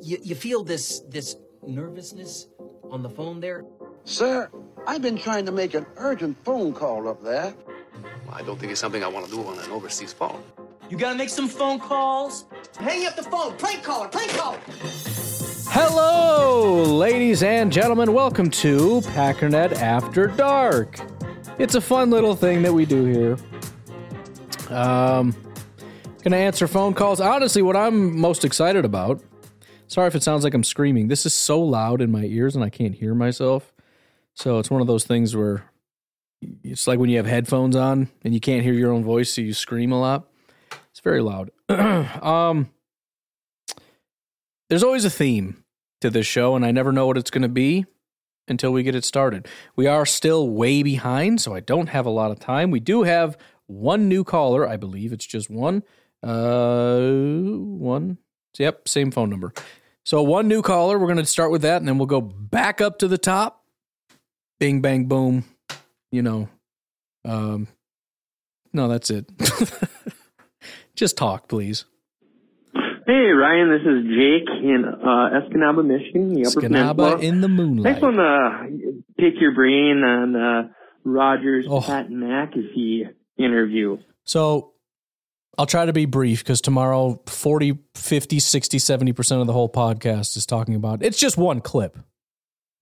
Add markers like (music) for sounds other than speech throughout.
You, you feel this this nervousness on the phone there? Sir, I've been trying to make an urgent phone call up there. I don't think it's something I want to do on an overseas phone. You gotta make some phone calls. Hang up the phone. Prank caller. Prank caller. Hello, ladies and gentlemen. Welcome to Packernet After Dark. It's a fun little thing that we do here. Um, gonna answer phone calls. Honestly, what I'm most excited about. Sorry if it sounds like I'm screaming. This is so loud in my ears and I can't hear myself. So it's one of those things where it's like when you have headphones on and you can't hear your own voice, so you scream a lot. It's very loud. (clears throat) um, there's always a theme to this show, and I never know what it's going to be until we get it started. We are still way behind, so I don't have a lot of time. We do have one new caller, I believe it's just one. Uh, one. Yep, same phone number. So one new caller. We're going to start with that, and then we'll go back up to the top. Bing, bang, boom. You know. Um, no, that's it. (laughs) just talk, please. Hey Ryan, this is Jake in uh, Escanaba, Michigan, the Upper Escanaba in the moonlight. just want to pick your brain on uh, Rodgers Oh. Pat McAfee interview. So I'll try to be brief because tomorrow 40, 50, 60, 70% of the whole podcast is talking about it's just one clip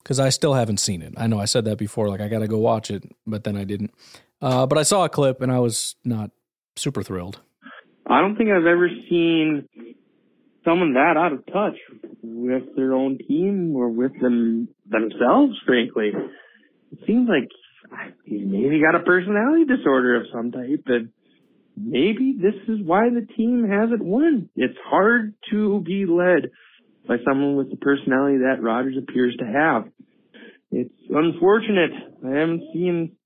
because I still haven't seen it. I know I said that before, like I got to go watch it, but then I didn't. Uh, but I saw a clip and I was not super thrilled. I don't think I've ever seen someone that out of touch with their own team or with them themselves. Frankly, it seems like he's maybe got a personality disorder of some type, and maybe this is why the team hasn't won. It's hard to be led by someone with the personality that Rodgers appears to have. It's unfortunate. I haven't seen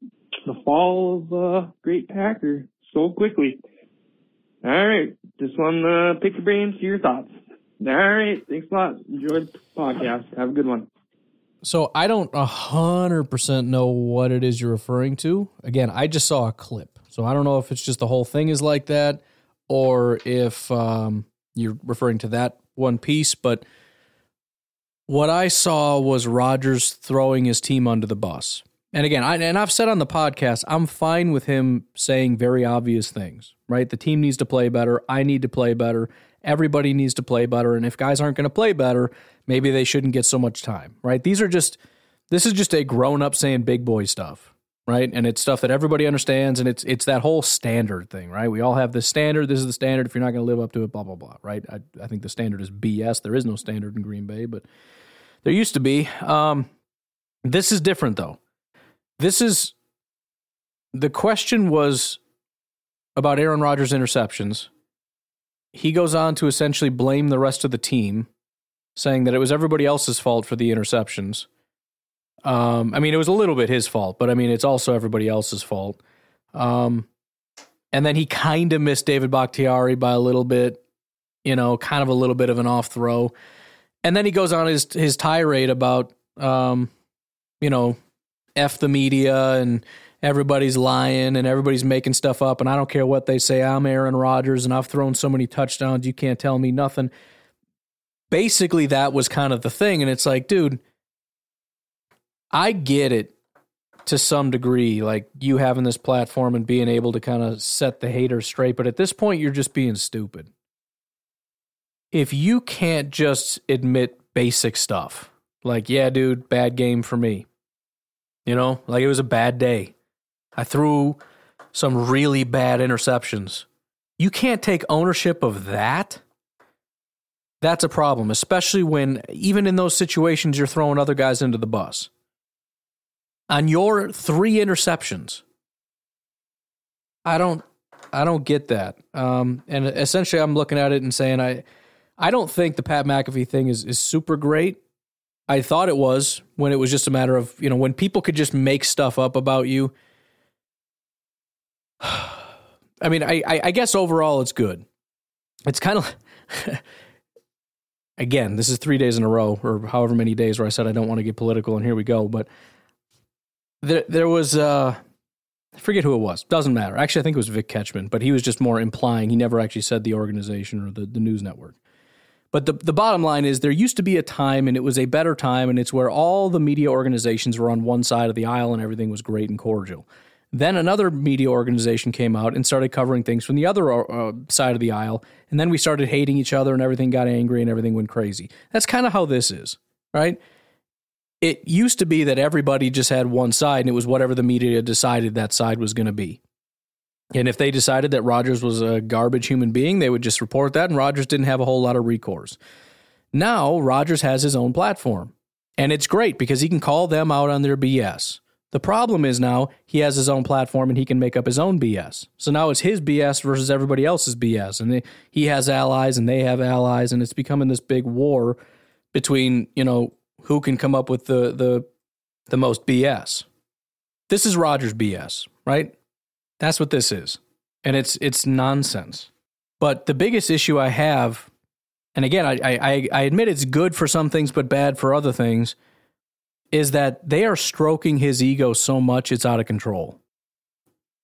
the fall of uh, great Packer so quickly. All right, just want to pick your brains to your thoughts. All right, thanks a lot. Enjoy the podcast. Have a good one. So I don't a hundred percent know what it is you're referring to. Again, I just saw a clip, so I don't know if it's just the whole thing is like that, or if um, you're referring to that one piece. But what I saw was Rodgers throwing his team under the bus. And again, I, and I've said on the podcast, I'm fine with him saying very obvious things. Right, the team needs to play better. I need to play better. Everybody needs to play better. And if guys aren't going to play better, maybe they shouldn't get so much time. Right? These are just this is just a grown up saying big boy stuff, right? And it's stuff that everybody understands, and it's it's that whole standard thing, right? We all have this standard. This is the standard. If you're not going to live up to it, blah blah blah, right? I, I think the standard is BS. There is no standard in Green Bay, but there used to be. Um, this is different though. This is the question was about Aaron Rodgers' interceptions. He goes on to essentially blame the rest of the team, saying that it was everybody else's fault for the interceptions. Um, I mean, it was a little bit his fault, but I mean, it's also everybody else's fault. Um, and then he kind of missed David Bakhtiari by a little bit, you know, kind of a little bit of an off throw. And then he goes on his his tirade about, um, you know, f the media and everybody's lying and everybody's making stuff up and I don't care what they say. I'm Aaron Rodgers and I've thrown so many touchdowns. You can't tell me nothing. Basically, that was kind of the thing, and it's like, dude I get it to some degree, like you having this platform and being able to kind of set the haters straight. But at this point, you're just being stupid. If you can't just admit basic stuff, like, yeah, dude, bad game for me, you know, like it was a bad day. I threw some really bad interceptions. You can't take ownership of that. That's a problem, especially when, even in those situations, you're throwing other guys into the bus on your three interceptions. I don't I don't get that. Um, and essentially I'm looking at it and saying I I don't think the Pat McAfee thing is is super great. I thought it was when it was just a matter of, you know, when people could just make stuff up about you. (sighs) I mean, I, I, I guess overall it's good. It's kind of (laughs) again, this is three days in a row, or however many days where I said I don't want to get political, and here we go. But there, there was, uh, I forget who it was. Doesn't matter. Actually, I think it was Vic Ketchman, but he was just more implying. He never actually said the organization or the, the news network. But the, the bottom line is there used to be a time, and it was a better time, and it's where all the media organizations were on one side of the aisle and everything was great and cordial. Then another media organization came out and started covering things from the other uh, side of the aisle, and then we started hating each other, and everything got angry and everything went crazy. That's kind of how this is, right? It used to be that everybody just had one side and it was whatever the media decided that side was going to be. And if they decided that Rodgers was a garbage human being, they would just report that, and Rodgers didn't have a whole lot of recourse. Now, Rodgers has his own platform, and it's great because he can call them out on their BS. The problem is now he has his own platform and he can make up his own BS. So now it's his BS versus everybody else's BS. And they, he has allies and they have allies, and it's becoming this big war between, you know, who can come up with the the the most BS. This is Rodgers BS, right? That's what this is. And it's it's nonsense. But the biggest issue I have, and again, I, I, I admit it's good for some things but bad for other things, is that they are stroking his ego so much it's out of control.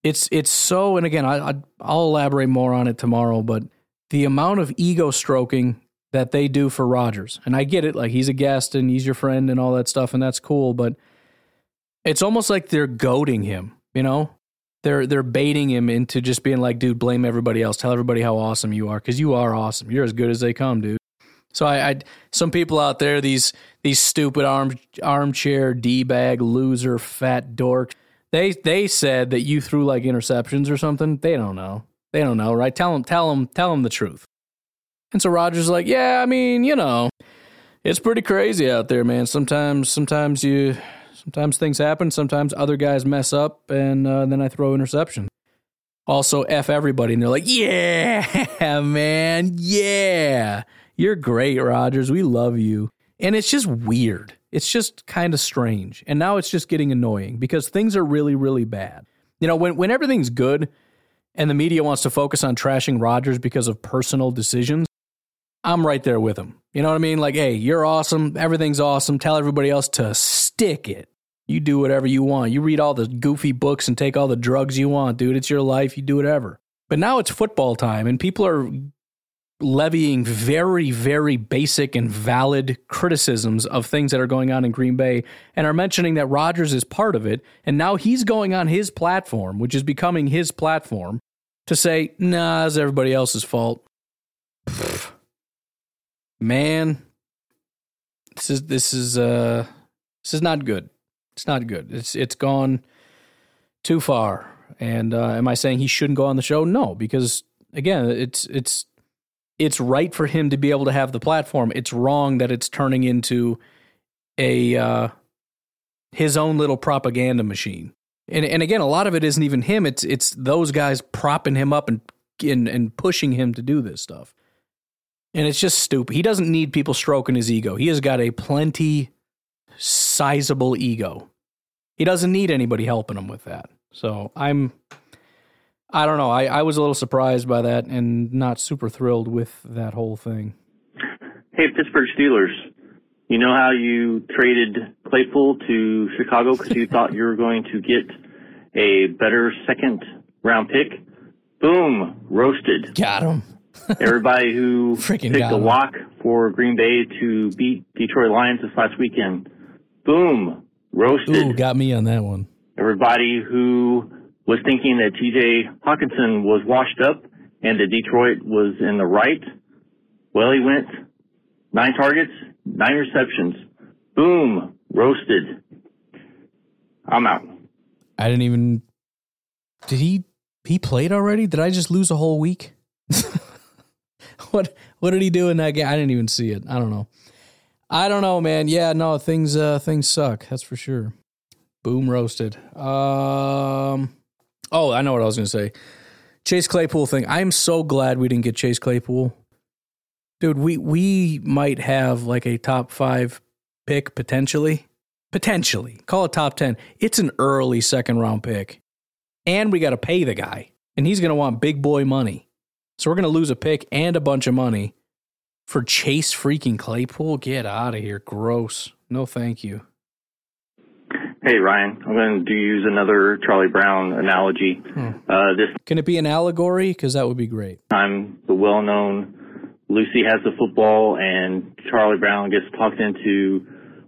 It's it's so, and again, I, I I'll elaborate more on it tomorrow, but the amount of ego stroking that they do for Rodgers. And I get it, like he's a guest and he's your friend and all that stuff, and that's cool, but it's almost like they're goading him, you know? They're they're baiting him into just being like, dude, blame everybody else. Tell everybody how awesome you are, because you are awesome. You're as good as they come, dude. So I, I some people out there, these these stupid arm armchair d bag loser fat dork, they they said that you threw like interceptions or something. They don't know. They don't know, right? Tell them, tell them, tell them the truth. And so Rodgers like, yeah, I mean, you know, it's pretty crazy out there, man. Sometimes, sometimes you, sometimes things happen. Sometimes other guys mess up, and uh, then I throw interception. Also, f everybody, and they're like, yeah, (laughs) man, yeah, you're great, Rodgers. We love you. And it's just weird. It's just kind of strange. And now it's just getting annoying because things are really, really bad. You know, when when everything's good and the media wants to focus on trashing Rodgers because of personal decisions, I'm right there with him. You know what I mean? Like, hey, you're awesome. Everything's awesome. Tell everybody else to stick it. You do whatever you want. You read all the goofy books and take all the drugs you want, dude. It's your life. You do whatever. But now it's football time, and people are levying very, very basic and valid criticisms of things that are going on in Green Bay and are mentioning that Rodgers is part of it. And now he's going on his platform, which is becoming his platform, to say, nah, it's everybody else's fault. Man, this is this is uh this is not good. It's not good. It's it's gone too far. And uh, am I saying he shouldn't go on the show? No, because again, it's it's it's right for him to be able to have the platform. It's wrong that it's turning into a uh, his own little propaganda machine. And and again, a lot of it isn't even him. It's it's those guys propping him up and and, and pushing him to do this stuff. And it's just stupid. He doesn't need people stroking his ego. He has got a plenty sizable ego. He doesn't need anybody helping him with that. So I'm, I don't know. I, I was a little surprised by that and not super thrilled with that whole thing. Hey, Pittsburgh Steelers. You know how you traded Claypool to Chicago because you thought you were going to get a better second round pick? Boom, roasted. Got him. Everybody who (laughs) Freaking picked a lock for Green Bay to beat Detroit Lions this last weekend, boom, roasted Ooh, got me on that one. everybody who was thinking that TJ Hockenson was washed up and that Detroit was in the right. Well, he went nine targets, nine receptions. Boom, roasted. I'm out. I didn't even. Did he? He played already? Did I just lose a whole week? (laughs) what What did he do in that game? I didn't even see it. I don't know. I don't know, man. Yeah, no, things uh things suck. That's for sure. Boom roasted. Um. Oh, I know what I was gonna say. Chase Claypool thing. I'm so glad we didn't get Chase Claypool. Dude, we we might have like a top five pick potentially. Potentially. Call it top ten. It's an early second round pick. And we gotta pay the guy. And he's gonna want big boy money. So we're gonna lose a pick and a bunch of money for Chase freaking Claypool. Get out of here. Gross. No thank you. Hey Ryan, I'm going to do use another Charlie Brown analogy. Uh, this Can it be an allegory? Because that would be great. I'm the well-known Lucy has the football, and Charlie Brown gets talked into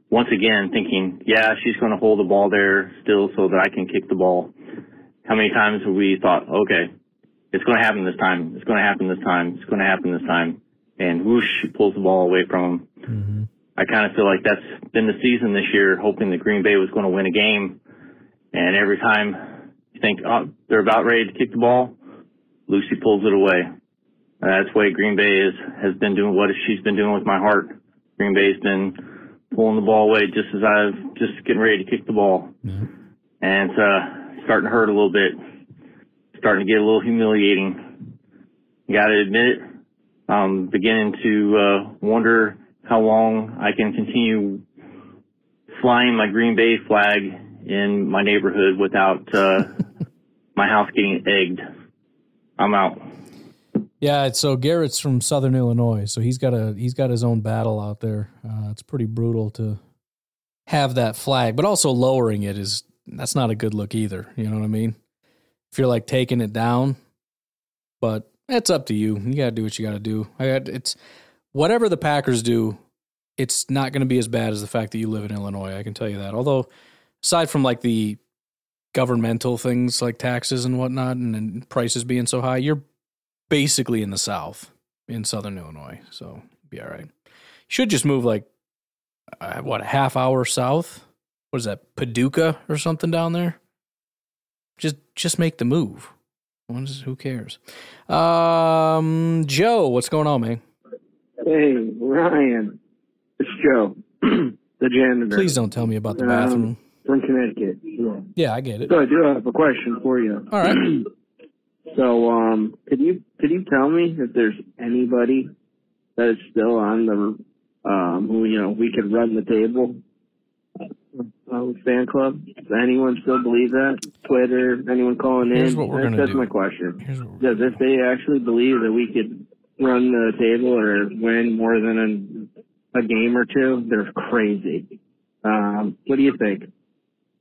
once again thinking, "Yeah, she's going to hold the ball there still, so that I can kick the ball." How many times have we thought, "Okay, it's going to happen this time. It's going to happen this time. It's going to happen this time," and whoosh, she pulls the ball away from him. I kind of feel like that's been the season this year, hoping that Green Bay was going to win a game. And every time you think, oh, they're about ready to kick the ball, Lucy pulls it away. And that's the way Green Bay is, has been doing what she's been doing with my heart. Green Bay's been pulling the ball away just as I've just getting ready to kick the ball. And it's uh, starting to hurt a little bit. Starting to get a little humiliating. Got to admit it. I'm beginning to uh, wonder how long I can continue flying my Green Bay flag in my neighborhood without uh, (laughs) my house getting egged. I'm out. Yeah, so Garrett's from Southern Illinois, so he's got a he's got his own battle out there. Uh, it's pretty brutal to have that flag, but also lowering it is that's not a good look either. You know what I mean? If you're like taking it down, but it's up to you. You got to do what you got to do. I got it's whatever the Packers do. It's not going to be as bad as the fact that you live in Illinois. I can tell you that. Although, aside from like the governmental things like taxes and whatnot, and, and prices being so high, you're basically in the South, in Southern Illinois. So be all right. Should just move like uh, what a half hour south. What is that, Paducah or something down there? Just just make the move. Is- Who cares? Um, Joe, what's going on, man? Hey, Ryan. It's Joe, (clears throat) the janitor. Please don't tell me about the Um, bathroom. From Connecticut. Yeah. Yeah, I get it. So I do have a question for you. All right. (clears throat) So, um, could you could you tell me if there's anybody that is still on the um who you know we could run the table uh, fan club? Does anyone still believe that? Twitter? Anyone calling in? Here's what we're That's- That's do. my question. Does if they actually believe that we could run the table or win more than a, a game or two, they're crazy. Um, what do you think?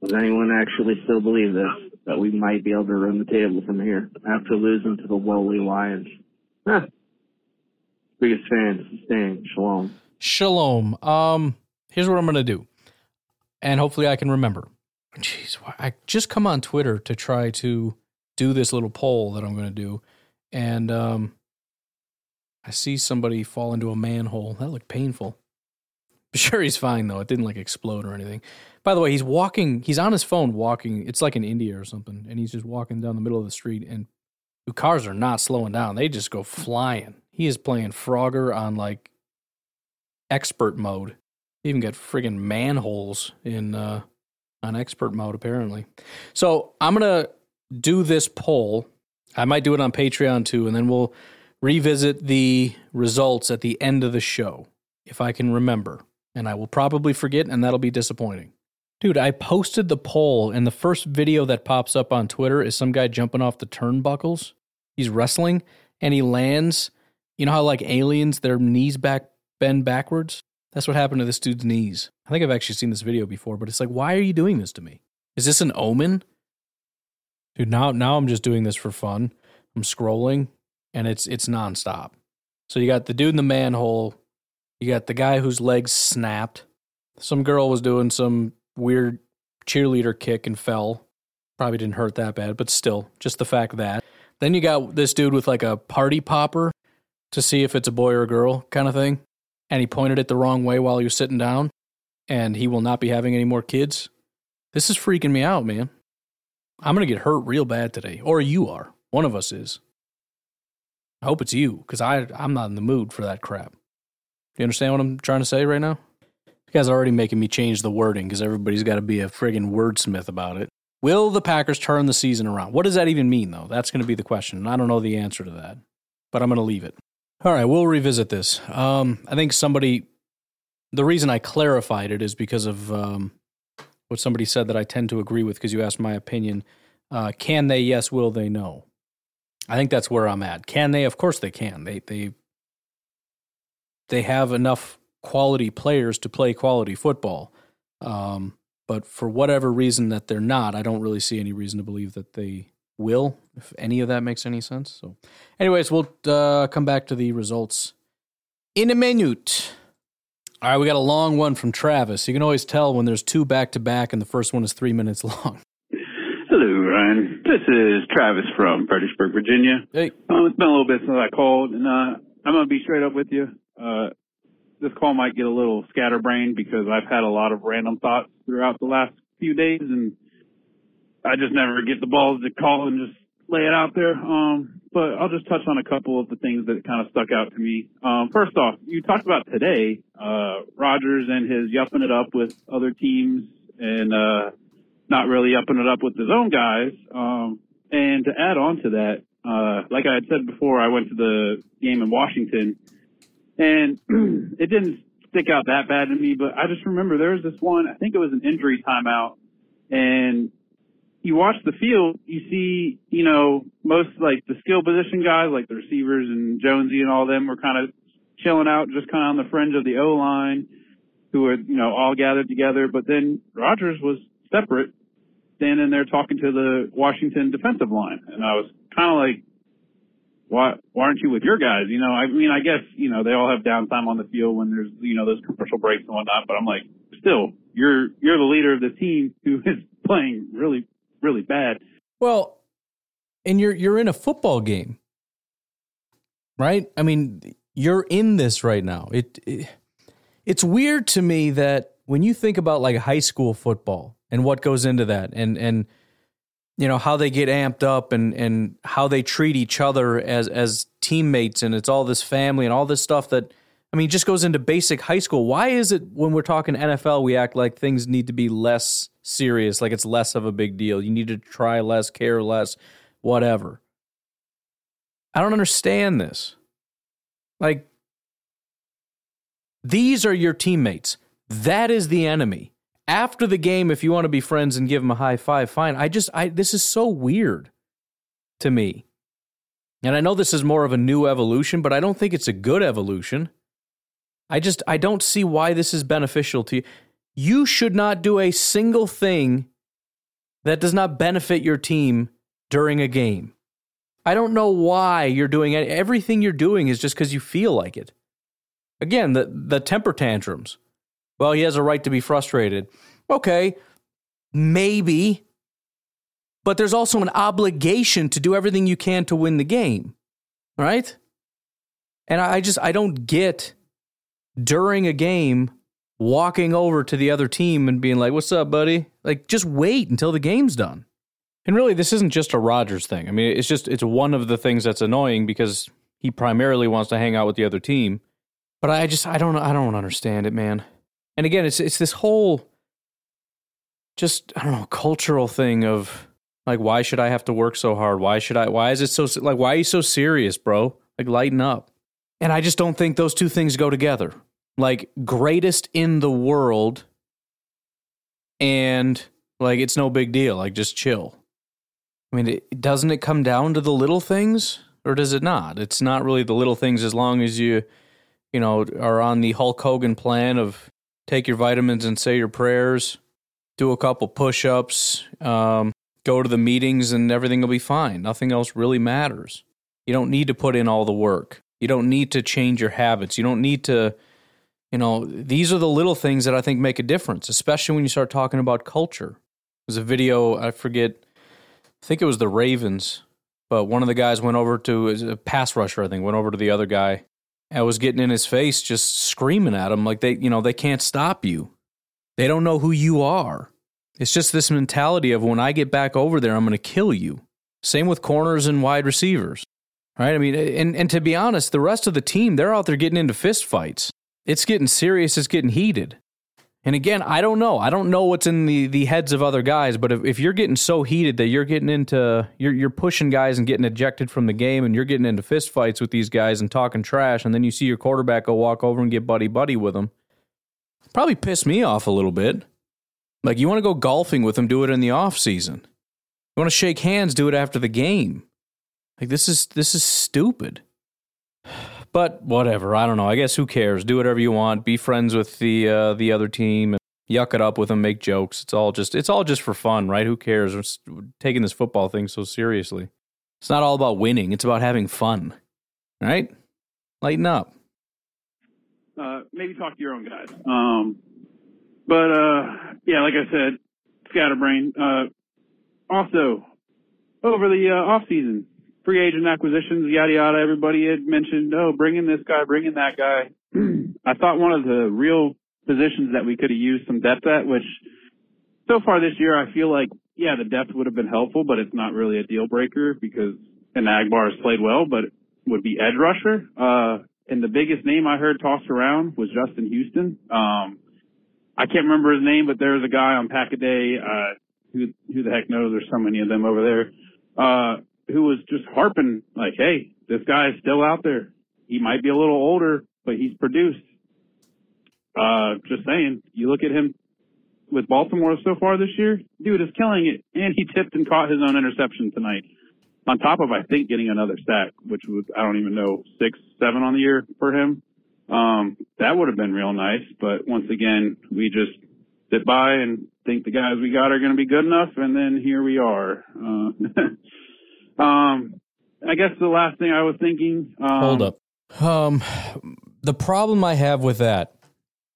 Does anyone actually still believe this? That we might be able to run the table from here after losing to the lowly Lions? Huh. Biggest fan, staying. Shalom. Shalom. Um, here's what I'm gonna do, and hopefully I can remember. Jeez, I just come on Twitter to try to do this little poll that I'm gonna do, and um, I see somebody fall into a manhole. That looked painful. (laughs) Sure, he's fine though. It didn't like explode or anything. By the way, he's walking. He's on his phone walking. It's like in India or something, and he's just walking down the middle of the street. And the cars are not slowing down. They just go flying. He is playing Frogger on like expert mode. Even got friggin' manholes in uh, on expert mode apparently. So I'm gonna do this poll. I might do it on Patreon too, and then we'll revisit the results at the end of the show if I can remember. And I will probably forget, and that'll be disappointing. Dude, I posted the poll, and the first video that pops up on Twitter is some guy jumping off the turnbuckles. He's wrestling, and he lands. You know how, like aliens, their knees back bend backwards? That's what happened to this dude's knees. I think I've actually seen this video before, but it's like, why are you doing this to me? Is this an omen? Dude, now now I'm just doing this for fun. I'm scrolling, and it's it's nonstop. So you got the dude in the manhole, you got the guy whose legs snapped. Some girl was doing some weird cheerleader kick and fell. Probably didn't hurt that bad, but still, just the fact that. Then you got this dude with like a party popper to see if it's a boy or a girl kind of thing. And he pointed it the wrong way while you're sitting down, and he will not be having any more kids. This is freaking me out, man. I'm going to get hurt real bad today. Or you are. One of us is. I hope it's you, because I'm not in the mood for that crap. You understand what I'm trying to say right now? You guys are already making me change the wording because everybody's got to be a friggin' wordsmith about it. Will the Packers turn the season around? What does that even mean, though? That's going to be the question. And I don't know the answer to that, but I'm going to leave it. All right, we'll revisit this. Um, I think somebody, the reason I clarified it is because of um, what somebody said that I tend to agree with because you asked my opinion. Uh, can they? Yes. Will they? No. I think that's where I'm at. Can they? Of course they can. They they they have enough quality players to play quality football. Um, but for whatever reason that they're not, I don't really see any reason to believe that they will, if any of that makes any sense. So, anyways, we'll uh, come back to the results in a minute. All right, we got a long one from Travis. You can always tell when there's two back to back and the first one is three minutes long. Hello, Ryan. This is Travis from Fredericksburg, Virginia. Hey. Um, it's been a little bit since I called, and uh, I'm going to be straight up with you. Uh, this call might get a little scatterbrained because I've had a lot of random thoughts throughout the last few days, and I just never get the balls to call and just lay it out there. Um, but I'll just touch on a couple of the things that kind of stuck out to me. Um, first off, you talked about today, uh, Rodgers and his yupping it up with other teams and, uh, not really yupping it up with his own guys. Um, and to add on to that, uh, like I had said before, I went to the game in Washington and (clears throat) it didn't stick out that bad to me, but I just remember there was this one, I think it was an injury timeout and you watch the field, you see, you know, most like the skill position guys, like the receivers and Jonesy and all them were kind of chilling out, just kind of on the fringe of the O line, who were, you know, all gathered together. But then Rodgers was separate, standing there talking to the Washington defensive line, and I was kind of like, why why aren't you with your guys? You know, I mean, I guess you know they all have downtime on the field when there's you know those commercial breaks and whatnot. But I'm like, still, you're you're the leader of the team who is playing really really bad. Well, and you're you're in a football game, right? I mean, you're in this right now. It, it it's weird to me that when you think about like high school football and what goes into that, and and you know how they get amped up and and how they treat each other as as teammates, and it's all this family and all this stuff that. I mean, just goes into basic high school. Why is it when we're talking NFL, we act like things need to be less serious, like it's less of a big deal. You need to try less, care less, whatever. I don't understand this. Like, these are your teammates. That is the enemy. After the game, if you want to be friends and give them a high five, fine. I just, I, this is so weird to me. And I know this is more of a new evolution, but I don't think it's a good evolution. I just, I don't see why this is beneficial to you you should not do a single thing that does not benefit your team during a game. I don't know why you're doing it. Everything you're doing is just because you feel like it. Again, the, the temper tantrums. Well, he has a right to be frustrated. Okay, maybe. But there's also an obligation to do everything you can to win the game. Right? And I just, I don't get during a game walking over to the other team and being like, "What's up, buddy?" Like, just wait until the game's done. And really, this isn't just a Rodgers thing. I mean, it's just it's one of the things that's annoying because he primarily wants to hang out with the other team. But I just I don't I don't understand it, man. And again, it's it's this whole just I don't know cultural thing of like why should I have to work so hard? Why should I? Why is it so like why are you so serious, bro? Like lighten up. And I just don't think those two things go together like greatest in the world and like it's no big deal like just chill. I mean it, doesn't it come down to the little things or does it not? It's not really the little things as long as you you know are on the hulk hogan plan of take your vitamins and say your prayers do a couple push-ups um, go to the meetings and everything will be fine. Nothing else really matters. You don't need to put in all the work. You don't need to change your habits. You don't need to you know, these are the little things that I think make a difference, especially when you start talking about culture. There's a video, I forget, I think it was the Ravens, but one of the guys went over to a pass rusher, I think, went over to the other guy and was getting in his face, just screaming at him like they, you know, they can't stop you. They don't know who you are. It's just this mentality of when I get back over there, I'm going to kill you. Same with corners and wide receivers, right? I mean, and, and to be honest, the rest of the team, they're out there getting into fist fights. It's getting serious, it's getting heated. And again, I don't know. I don't know what's in the, the heads of other guys, but if, if you're getting so heated that you're getting into you're you're pushing guys and getting ejected from the game and you're getting into fist fights with these guys and talking trash, and then you see your quarterback go walk over and get buddy buddy with them, probably piss me off a little bit. Like you want to go golfing with them, do it in the off season. You want to shake hands, do it after the game. Like this is this is stupid. But whatever, I don't know. I guess who cares? Do whatever you want. Be friends with the uh, the other team and yuck it up with them. Make jokes. It's all just it's all just for fun, right? Who cares? We're taking this football thing so seriously. It's not all about winning. It's about having fun, right? Lighten up. Uh, maybe talk to your own guys. Um, but uh, yeah, like I said, scatterbrain. Uh, also, over the uh, off season, free agent acquisitions, yada yada. Everybody had mentioned, oh, bring in this guy, bring in that guy. (clears throat) I thought one of the real positions that we could have used some depth at, which so far this year I feel like, yeah, the depth would have been helpful, but it's not really a deal breaker because Enagbare has played well, but would be edge rusher. Uh, and the biggest name I heard tossed around was Justin Houston. Um, I can't remember his name, but there's a guy on Packaday, uh, who, who the heck knows? There's so many of them over there. Uh, who was just harping like, hey, this guy is still out there. He might be a little older, but he's produced. Uh, just saying, you look at him with Baltimore so far this year, dude is killing it. And he tipped and caught his own interception tonight. On top of, I think, getting another sack, which was, I don't even know, six, seven on the year for him. Um, that would have been real nice. But once again, we just sit by and think the guys we got are going to be good enough. And then here we are. Uh, (laughs) Um, I guess the last thing I was thinking. Um, Hold up. Um, the problem I have with that,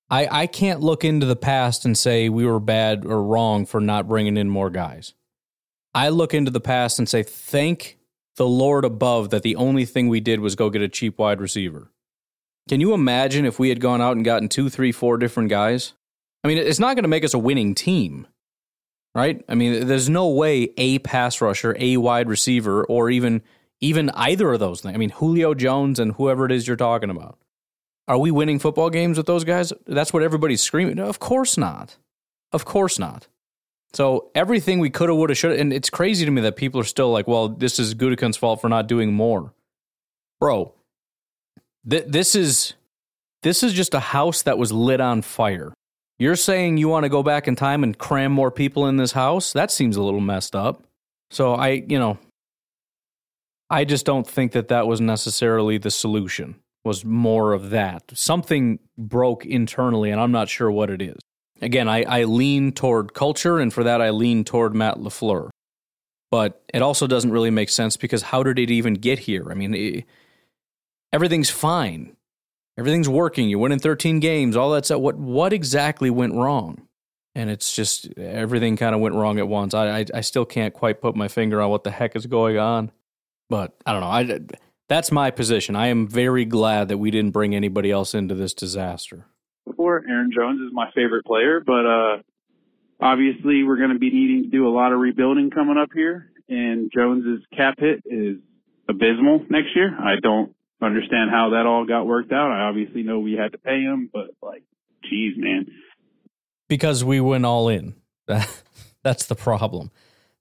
I I can't look into the past and say we were bad or wrong for not bringing in more guys. I look into the past and say thank the Lord above that the only thing we did was go get a cheap wide receiver. Can you imagine if we had gone out and gotten two, three, four different guys? I mean, it's not going to make us a winning team right? I mean, there's no way a pass rusher, a wide receiver, or even even either of those things. I mean, Julio Jones and whoever it is you're talking about. Are we winning football games with those guys? That's what everybody's screaming. No, of course not. Of course not. So everything we could have, would have, should and it's crazy to me that people are still like, well, this is Gutekunst's fault for not doing more. Bro, th- this is this is just a house that was lit on fire. You're saying you want to go back in time and cram more people in this house? That seems a little messed up. So I, you know, I just don't think that that was necessarily the solution. Was more of that. Something broke internally, and I'm not sure what it is. Again, I, I lean toward culture, and for that, I lean toward Matt LaFleur. But it also doesn't really make sense because how did it even get here? I mean, it, everything's fine. Everything's working. You're winning 13 games. All that stuff. What what exactly went wrong? And it's just everything kind of went wrong at once. I, I, I still can't quite put my finger on what the heck is going on. But I don't know. I that's my position. I am very glad that we didn't bring anybody else into this disaster. Before Aaron Jones is my favorite player, but uh, obviously we're going to be needing to do a lot of rebuilding coming up here, and Jones's cap hit is abysmal next year. I don't understand how that all got worked out. I obviously know we had to pay him, but like, geez, man. Because we went all in. (laughs) That's the problem.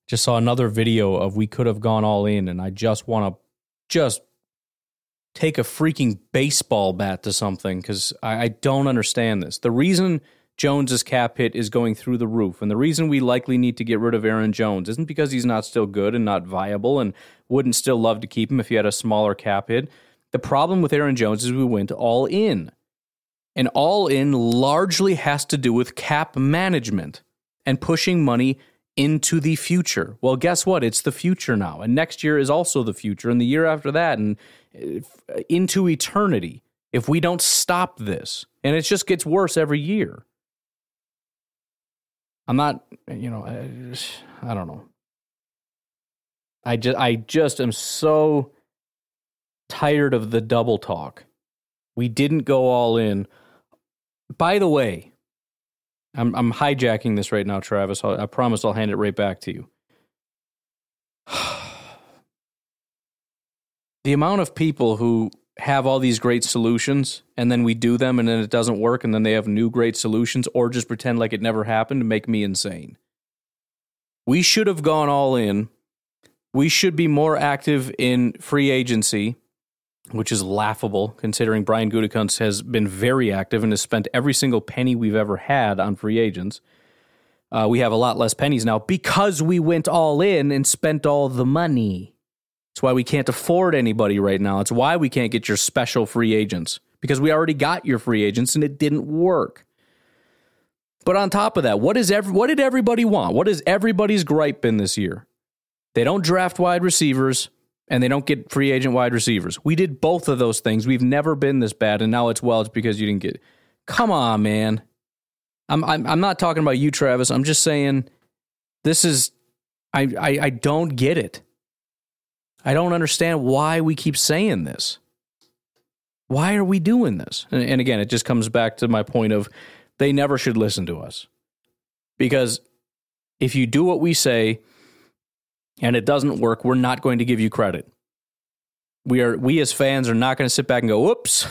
Just saw another video of we could have gone all in, and I just want to just take a freaking baseball bat to something because I, I don't understand this. The reason Jones's cap hit is going through the roof. And the reason we likely need to get rid of Aaron Jones isn't because he's not still good and not viable and wouldn't still love to keep him if he had a smaller cap hit. The problem with Aaron Jones is we went all in. And all in largely has to do with cap management and pushing money into the future. Well, guess what? It's the future now. And next year is also the future, and the year after that, and uh, into eternity if we don't stop this. And it just gets worse every year. I'm not, you know, I, I don't know. I just, I just am so tired of the double talk. We didn't go all in. By the way, I'm, I'm hijacking this right now, Travis. I, I promise I'll hand it right back to you. (sighs) the amount of people who have all these great solutions and then we do them and then it doesn't work and then they have new great solutions or just pretend like it never happened to make me insane. We should have gone all in. We should be more active in free agency, which is laughable considering Brian Gutekunst has been very active and has spent every single penny we've ever had on free agents. Uh, we have a lot less pennies now because we went all in and spent all the money. It's why we can't afford anybody right now. It's why we can't get your special free agents because we already got your free agents and it didn't work. But on top of that, what is every, what did everybody want? What is everybody's gripe been this year? They don't draft wide receivers and they don't get free agent wide receivers. We did both of those things. We've never been this bad, and now it's well, it's because you didn't get. Come on, man. I'm I'm I'm not talking about you, Travis. I'm just saying this is I I, I don't get it. I don't understand why we keep saying this. Why are we doing this? And, and again, it just comes back to my point of they never should listen to us. Because if you do what we say and it doesn't work, we're not going to give you credit. We are we as fans are not going to sit back and go, "Whoops,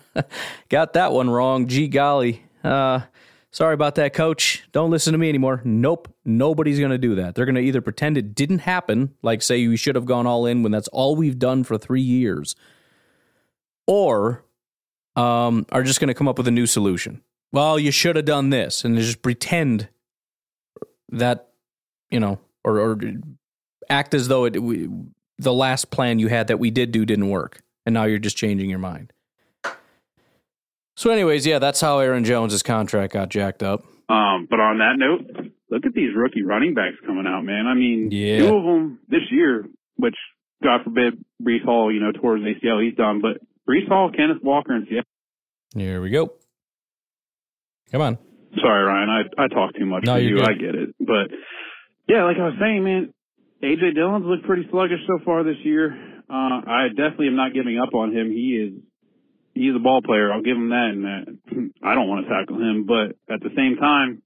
(laughs) got that one wrong." Gee golly, uh, sorry about that, coach. Don't listen to me anymore. Nope, nobody's going to do that. They're going to either pretend it didn't happen, like say we should have gone all in when that's all we've done for three years, or um, are just going to come up with a new solution. Well, you should have done this, and just pretend that you know, or, or act as though it we, the last plan you had that we did do didn't work, and now you're just changing your mind. So, anyways, yeah, that's how Aaron Jones's contract got jacked up. Um, but on that note, look at these rookie running backs coming out, man. I mean, Yeah. two of them this year, which God forbid Breece Hall, you know, towards ACL, he's done. But Breece Hall, Kenneth Walker, and Seattle. Here we go. Come on. Sorry, Ryan, I I talk too much No, for you're good. I get it, but yeah, like I was saying, man, AJ Dillon's looked pretty sluggish so far this year. Uh, I definitely am not giving up on him. He is he's a ball player. I'll give him that, and that I don't want to tackle him, but at the same time,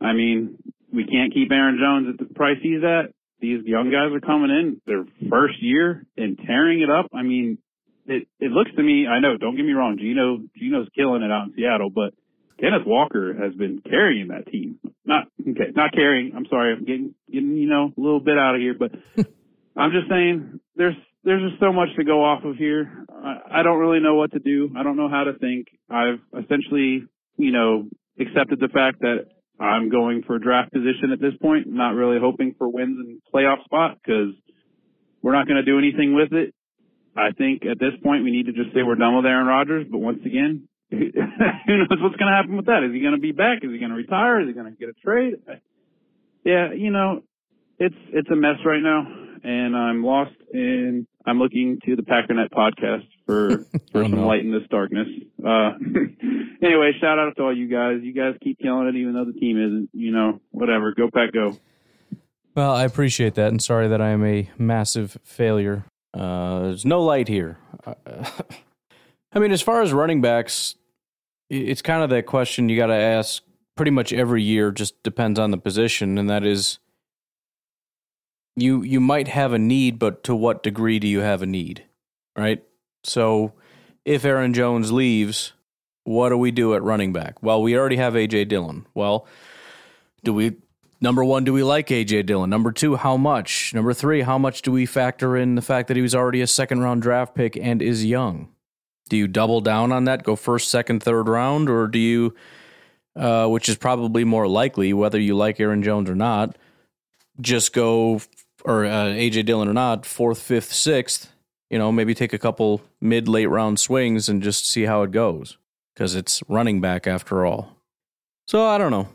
I mean, we can't keep Aaron Jones at the price he's at. These young guys are coming in their first year and tearing it up. I mean, it it looks to me. I know. Don't get me wrong. Gino Gino's killing it out in Seattle, but Kenneth Walker has been carrying that team. Not okay, not carrying. I'm sorry, I'm getting getting you know a little bit out of here, but (laughs) I'm just saying there's there's just so much to go off of here. I, I don't really know what to do. I don't know how to think. I've essentially you know accepted the fact that I'm going for a draft position at this point. Not really hoping for wins and playoff spot because we're not going to do anything with it. I think at this point we need to just say we're done with Aaron Rodgers. But once again, (laughs) who knows what's going to happen with that? Is he going to be back? Is he going to retire? Is he going to get a trade? Yeah, you know, it's it's a mess right now, and I'm lost. And I'm looking to the Packernet podcast for (laughs) for some no. light in this darkness. Uh, (laughs) anyway, shout out to all you guys. You guys keep killing it, even though the team isn't. You know, whatever. Go Pack, go. Well, I appreciate that, and sorry that I am a massive failure. Uh, there's no light here. I mean, as far as running backs, it's kind of that question you got to ask pretty much every year. Just depends on the position, and that is, you you might have a need, but to what degree do you have a need, right? So, if Aaron Jones leaves, what do we do at running back? Well, we already have AJ Dillon. Well, do we number one, do we like AJ Dillon? Number two, how much? Number three, how much do we factor in the fact that he was already a second round draft pick and is young? Do you double down on that, go first, second, third round, or do you, uh, which is probably more likely, whether you like Aaron Jones or not, just go or uh, AJ Dillon or not, fourth, fifth, sixth? You know, maybe take a couple mid late round swings and just see how it goes because it's running back after all. So I don't know.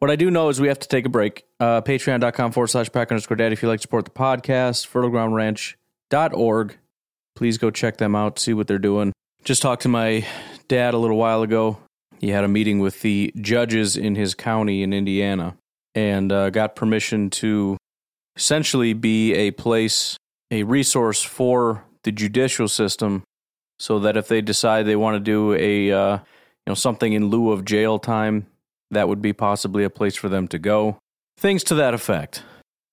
What I do know is we have to take a break. Uh, Patreon.com forward slash pack underscore dad. If you'd like to support the podcast, fertilegroundranch.org. Please go check them out, see what they're doing. Just talked to my dad a little while ago. he had a meeting with the judges in his county in Indiana and uh, got permission to essentially be a place, a resource for the judicial system, so that if they decide they want to do a uh, you know something in lieu of jail time, that would be possibly a place for them to go. Things to that effect.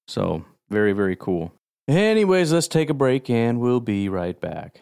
So very very cool. Anyways, let's take a break and we'll be right back.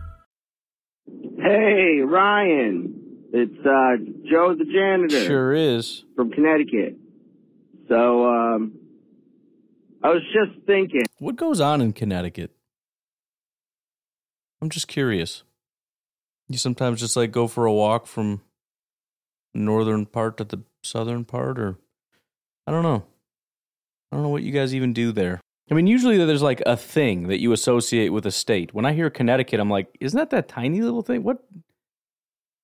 Hey, Ryan. It's uh, Joe the janitor. Sure is. From Connecticut. So, um, I was just thinking. What goes on in Connecticut? I'm just curious. You sometimes just like go for a walk from northern part to the southern part, or I don't know. I don't know what you guys even do there. I mean, usually there's like a thing that you associate with a state. When I hear Connecticut, I'm like, isn't that that tiny little thing? What,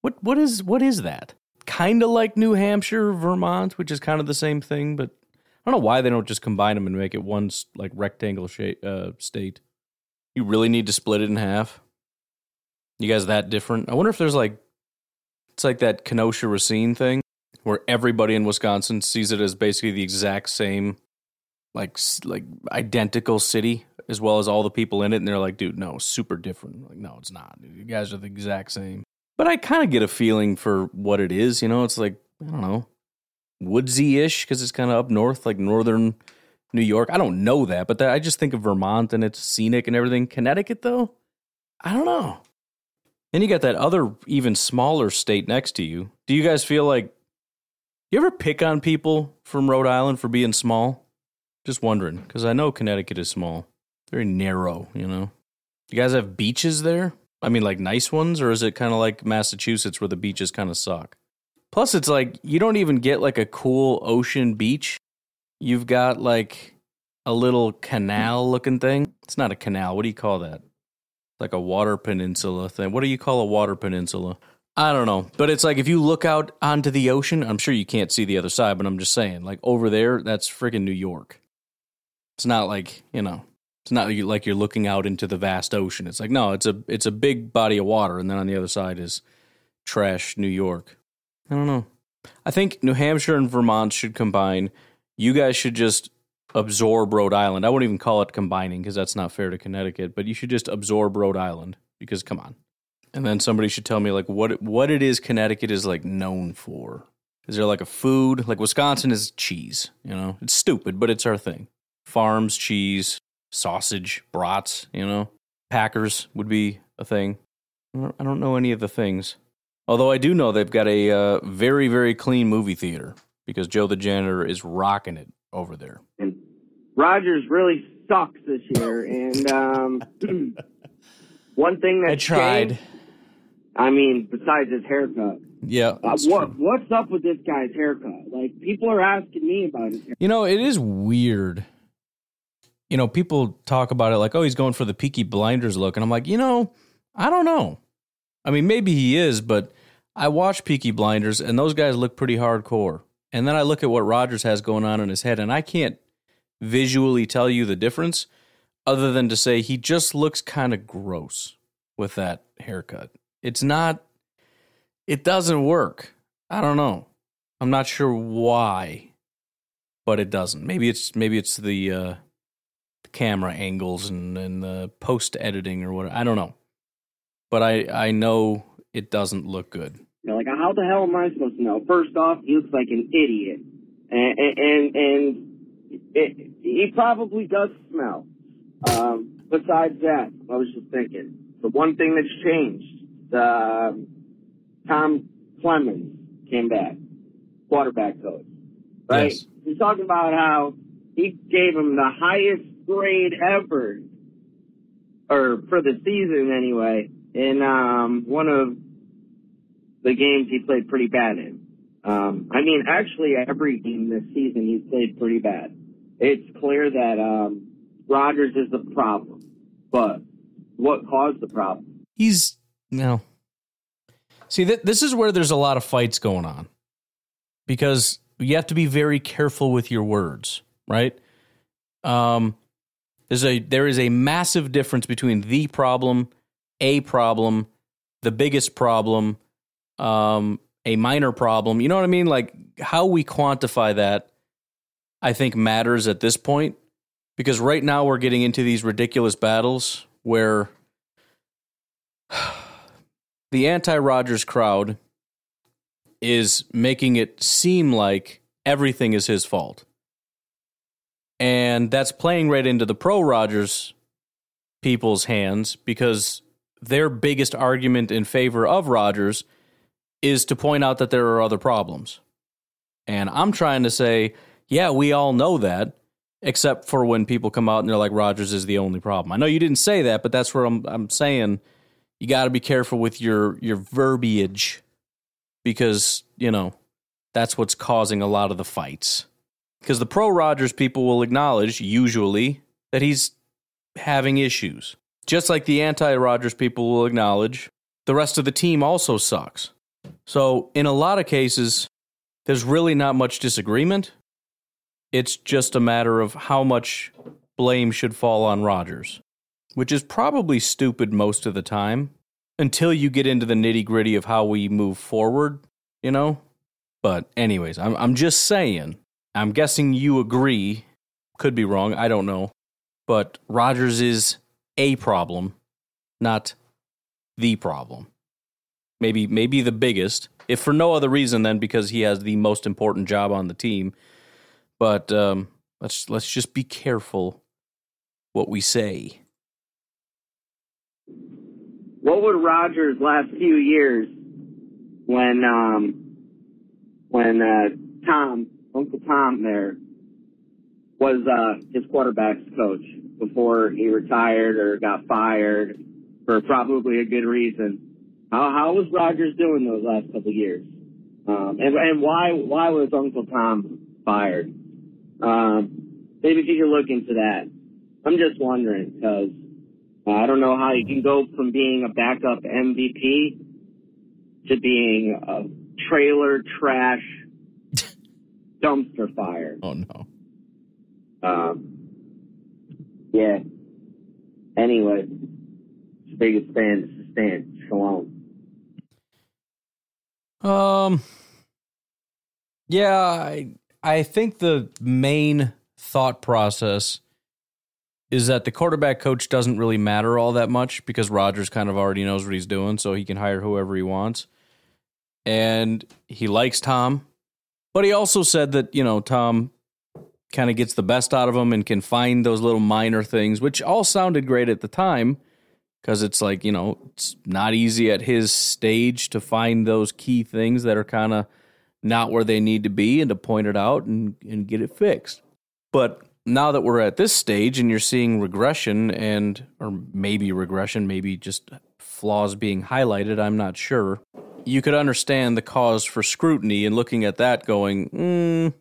what, what is, what is that? Kind of like New Hampshire, Vermont, which is kind of the same thing, but I don't know why they don't just combine them and make it one like rectangle shape uh, state. You really need to split it in half. You guys that different? I wonder if there's like, it's like that Kenosha Racine thing where everybody in Wisconsin sees it as basically the exact same like like identical city as well as all the people in it and they're like dude no super different. Like no it's not. You guys are the exact same. But i kind of get a feeling for what it is you know? It's like i don't know woodsy-ish because it's kind of up north like northern new york. I don't know that but that, i just think of vermont and it's scenic and everything. Connecticut though? I don't know. Then you got that other even smaller state next to you. Do you guys feel like you ever pick on people from rhode island for being small just wondering, because I know Connecticut is small, very narrow, you know. You guys have beaches there? I mean, like nice ones, or is it kind of like Massachusetts where the beaches kind of suck? Plus, it's like you don't even get like a cool ocean beach. You've got like a little canal looking thing. It's not a canal. What do you call that? Like a water peninsula thing. What do you call a water peninsula? I don't know. But it's like if you look out onto the ocean, I'm sure you can't see the other side, but I'm just saying, like over there, that's freaking New York. It's not like, you know, it's not like you're looking out into the vast ocean. It's like, no, it's a it's a big body of water and then on the other side is trash New York. I don't know. I think New Hampshire and Vermont should combine. You guys should just absorb Rhode Island. I wouldn't even call it combining because that's not fair to Connecticut, but you should just absorb Rhode Island because come on. And then somebody should tell me like what what it is Connecticut is like known for. Is there like a food? Like Wisconsin is cheese, you know? It's stupid, but it's our thing. Farms, cheese, sausage, brats, you know? Packers would be a thing. I don't, know any of the things. Although I do know they've got a uh, very, very clean movie theater because Joe the janitor is rocking it over there. And Rodgers really sucks this year. And um, (laughs) one thing that I tried. changed- I mean, besides his haircut, Yeah. uh, what what's up with this guy's haircut? Like people are asking me about his hair. You know, it is weird. You know, people talk about it like, oh, he's going for the Peaky Blinders look. And I'm like, you know, I don't know. I mean, maybe he is, but I watch Peaky Blinders and those guys look pretty hardcore. And then I look at what Rodgers has going on in his head and I can't visually tell you the difference other than to say he just looks kind of gross with that haircut. It's not, it doesn't work. I don't know. I'm not sure why but it doesn't. Maybe it's maybe it's the uh, camera angles and, and the post editing or what. I don't know, but I I know it doesn't look good. You know, like how the hell am I supposed to know? First off, he looks like an idiot, and and and it, he probably does smell. Um, besides that, I was just thinking the one thing that's changed. Uh, Tom Clements came back, quarterback coach. Right? Yes. He's talking about how he gave him the highest grade ever, or for the season anyway, in um, one of the games he played pretty bad in. Um, I mean, actually, every game this season he's played pretty bad. It's clear that um, Rodgers is the problem, but what caused the problem? He's no. See, th- this is where there's a lot of fights going on because you have to be very careful with your words, right? Um, there's a there is a massive difference between the problem, a problem, the biggest problem, um, a minor problem. You know what I mean? Like how we quantify that, I think matters at this point because right now we're getting into these ridiculous battles where (sighs) the anti Rodgers crowd is making it seem like everything is his fault. And that's playing right into the pro Rodgers people's hands because their biggest argument in favor of Rodgers is to point out that there are other problems. And I'm trying to say, yeah, we all know that, except for when people come out and they're like, Rodgers is the only problem. I know you didn't say that, but that's what I'm, I'm saying. You got to be careful with your, your verbiage because, you know, that's what's causing a lot of the fights. Because the pro Rodgers people will acknowledge, usually, that he's having issues. Just like the anti Rodgers people will acknowledge, the rest of the team also sucks. So, in a lot of cases, there's really not much disagreement. It's just a matter of how much blame should fall on Rodgers, which is probably stupid most of the time until you get into the nitty gritty of how we move forward, you know? But, anyways, I'm, I'm just saying, I'm guessing you agree. Could be wrong, I don't know. But Rodgers is a problem, not the problem. Maybe maybe the biggest, if for no other reason than because he has the most important job on the team. But um, let's let's just be careful what we say. What would Rodgers' last few years, when um, when uh, Tom, Uncle Tom, there was uh, his quarterbacks coach before he retired or got fired for probably a good reason. How how was Rodgers doing those last couple of years? Um, and and why why was Uncle Tom fired? Um, maybe if you could look into that. I'm just wondering because I don't know how you can go from being a backup MVP to being a trailer trash dumpster fire. Oh no. Um, yeah. Anyway, biggest fan is Stan. Shalom. Um, Yeah, I I think the main thought process is that the quarterback coach doesn't really matter all that much because Rodgers kind of already knows what he's doing, so he can hire whoever he wants. And he likes Tom, but he also said that, you know, Tom kind of gets the best out of him and can find those little minor things, which all sounded great at the time because it's like, you know, it's not easy at his stage to find those key things that are kind of not where they need to be and to point it out and, and get it fixed. But now that we're at this stage and you're seeing regression and or maybe regression maybe just flaws being highlighted i'm not sure you could understand the cause for scrutiny and looking at that going mm,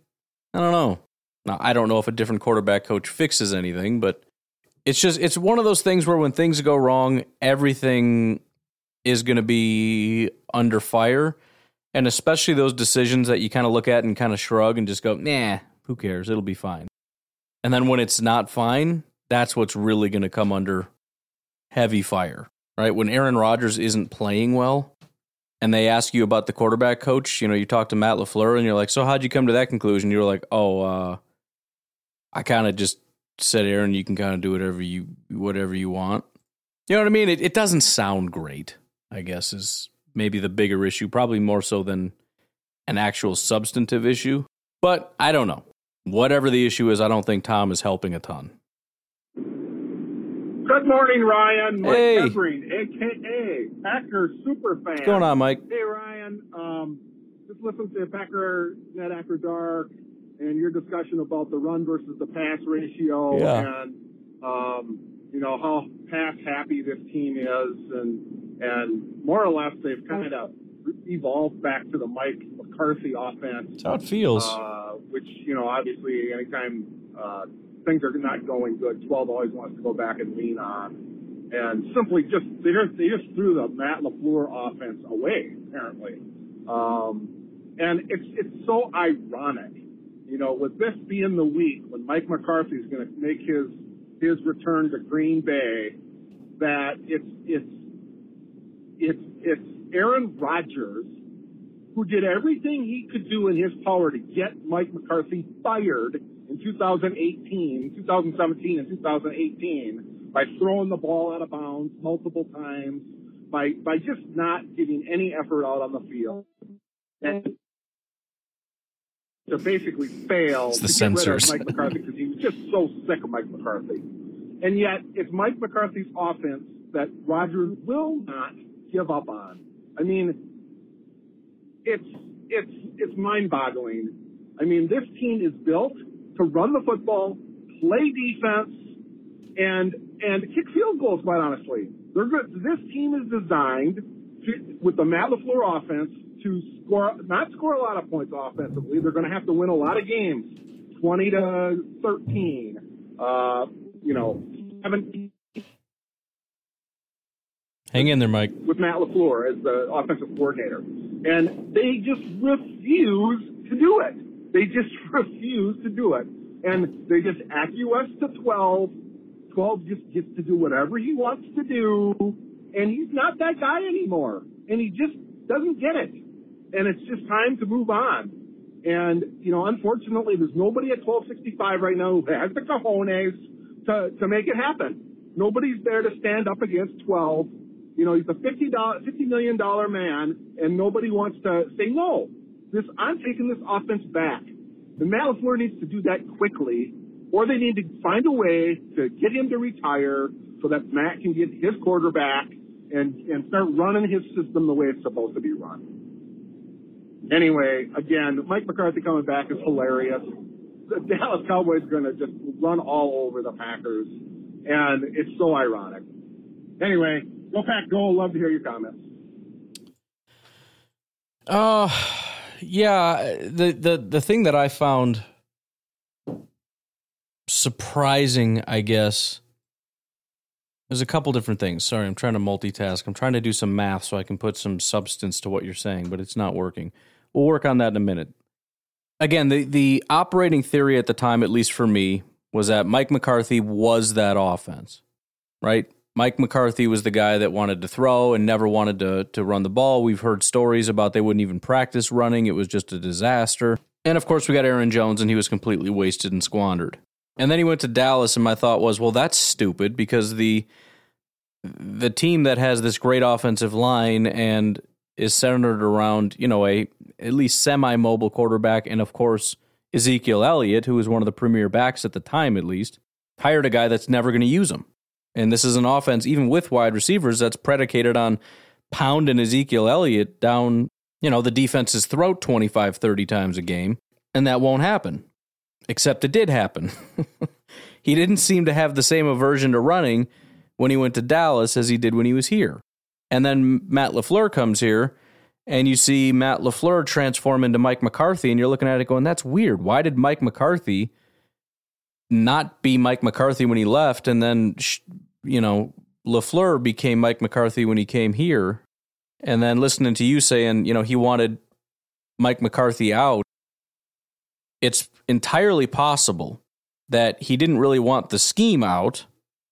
i don't know. Now i don't know if a different quarterback coach fixes anything but it's just it's one of those things where when things go wrong everything is going to be under fire. And especially those decisions that you kind of look at and kind of shrug and just go nah who cares? It'll be fine. And then when it's not fine, that's what's really going to come under heavy fire, right? When Aaron Rodgers isn't playing well and they ask you about the quarterback coach, you know, you talk to Matt LaFleur and you're like, so how'd you come to that conclusion? You're like, oh, uh, I kind of just said, Aaron, you can kind of do whatever you, whatever you want. You know what I mean? It, it doesn't sound great, I guess, is maybe the bigger issue, probably more so than an actual substantive issue. But I don't know whatever the issue is, I don't think Tom is helping a ton. Good morning, Ryan. Mike hey. Evering, aka Packer super fan. What's going on, Mike? Hey, Ryan. Um, just listen to Packer Net After Dark and your discussion about the run versus the pass ratio Yeah. and um, you know how pass happy this team is, and and more or less they've kind of evolved back to the Mike McCarthy offense. That's how it feels. Uh, which, you know, obviously anytime uh, things are not going good, 12 always wants to go back and lean on. And simply just, they just, they just threw the Matt LaFleur offense away, apparently. Um, and it's, it's so ironic, you know, with this being the week when Mike McCarthy is going to make his, his return to Green Bay, that it's, it's, it's, it's Aaron Rodgers who did everything he could do in his power to get Mike McCarthy fired in 2018, 2017 and 2018 by throwing the ball out of bounds multiple times, by, by just not giving any effort out on the field. And to basically fail It's the to get rid of Mike McCarthy because he was just so sick of Mike McCarthy. And yet, it's Mike McCarthy's offense that Rodgers will not give up on. I mean, it's it's it's mind-boggling. I mean, this team is built to run the football, play defense, and and kick field goals. Quite honestly, they're good. This team is designed to, with the Matt LaFleur offense to score not score a lot of points offensively. They're going to have to win a lot of games, twenty to thirteen. Uh, you know, seventeen Hang in there, Mike. with Matt LaFleur as the offensive coordinator. And they just refuse to do it. They just (laughs) refuse to do it. And they just acquiesce to 12. 12 just gets to do whatever he wants to do. And he's not that guy anymore. And he just doesn't get it. And it's just time to move on. And, you know, unfortunately, there's nobody at 1265 right now who has the cojones to, to make it happen. Nobody's there to stand up against 12. You know, he's a $50, $50 million man, and nobody wants to say, no, this, I'm taking this offense back. And Matt LaFleur needs to do that quickly, or they need to find a way to get him to retire so that Matt can get his quarterback and, and start running his system the way it's supposed to be run. Anyway, again, Mike McCarthy coming back is hilarious. The Dallas Cowboys are going to just run all over the Packers, and it's so ironic. Anyway, go Pack, go! Love to hear your comments. Uh yeah, the the the thing that I found surprising, I guess, there's a couple different things. Sorry, I'm trying to multitask. I'm trying to do some math so I can put some substance to what you're saying, but it's not working. We'll work on that in a minute. Again, the the operating theory at the time, at least for me, was that Mike McCarthy was that offense, right? Mike McCarthy was the guy that wanted to throw and never wanted to to run the ball. We've heard stories about they wouldn't even practice running. It was just a disaster. And of course, we got Aaron Jones, and he was completely wasted and squandered. And then he went to Dallas, and my thought was, well, that's stupid because the the team that has this great offensive line and is centered around, you know, a at least semi-mobile quarterback, and of course Ezekiel Elliott, who was one of the premier backs at the time, at least, hired a guy that's never going to use him. And this is an offense, even with wide receivers, that's predicated on pounding Ezekiel Elliott down, you know, the defense's throat 25, 30 times a game. And that won't happen. Except it did happen. (laughs) he didn't seem to have the same aversion to running when he went to Dallas as he did when he was here. And then Matt LaFleur comes here, and you see Matt LaFleur transform into Mike McCarthy, and you're looking at it going, that's weird. Why did Mike McCarthy not be Mike McCarthy when he left, and then, you know, LaFleur became Mike McCarthy when he came here? And then listening to you saying, you know, he wanted Mike McCarthy out, it's entirely possible that he didn't really want the scheme out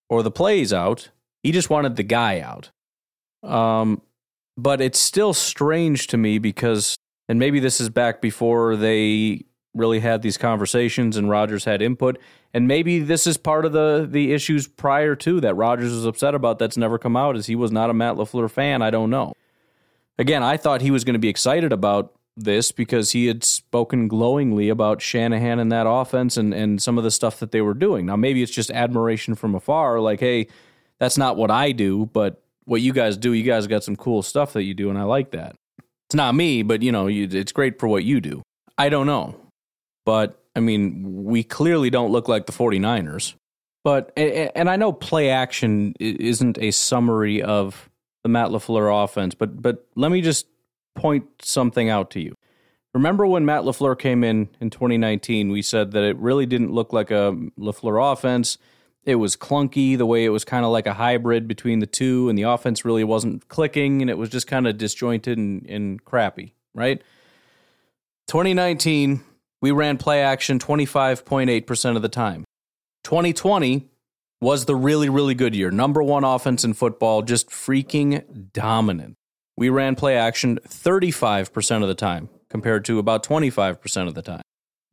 or the plays out. He just wanted the guy out. Um, but it's still strange to me because, and maybe this is back before they really had these conversations and Rodgers had input, and maybe this is part of the the issues prior to that Rodgers was upset about that's never come out is he was not a Matt LaFleur fan. I don't know. Again, I thought he was going to be excited about this because he had spoken glowingly about Shanahan and that offense and, and some of the stuff that they were doing. Now, maybe it's just admiration from afar, like, hey, that's not what I do, but what you guys do, you guys got some cool stuff that you do, and I like that. It's not me, but you know, you, it's great for what you do. I don't know. But I mean, we clearly don't look like the 49ers. But, and I know play action isn't a summary of the Matt LaFleur offense, but, but let me just point something out to you. Remember when Matt LaFleur came in in 2019, we said that it really didn't look like a LaFleur offense. It was clunky, the way it was kind of like a hybrid between the two, and the offense really wasn't clicking, and it was just kind of disjointed and, and crappy, right? 2019, we ran play action 25.8% of the time. 2020 was the really, really good year. Number one offense in football, just freaking dominant. We ran play action 35% of the time compared to about 25% of the time.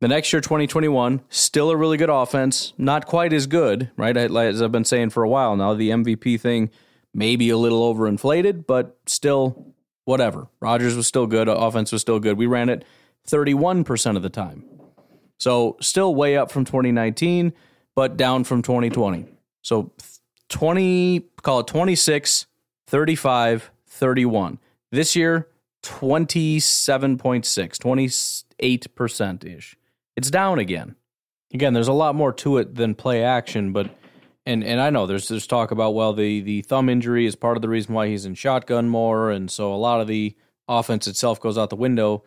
The next year, 2021, still a really good offense, not quite as good, right? As I've been saying for a while now, the MVP thing maybe a little overinflated, but still whatever. Rodgers was still good, offense was still good. We ran it 31% of the time. So still way up from 2019, but down from 2020. So 20, call it 26, 35, 31. This year, 27.6, 28% ish. It's down again. Again, there's a lot more to it than play action, but and and I know there's there's talk about well the the thumb injury is part of the reason why he's in shotgun more, and so a lot of the offense itself goes out the window.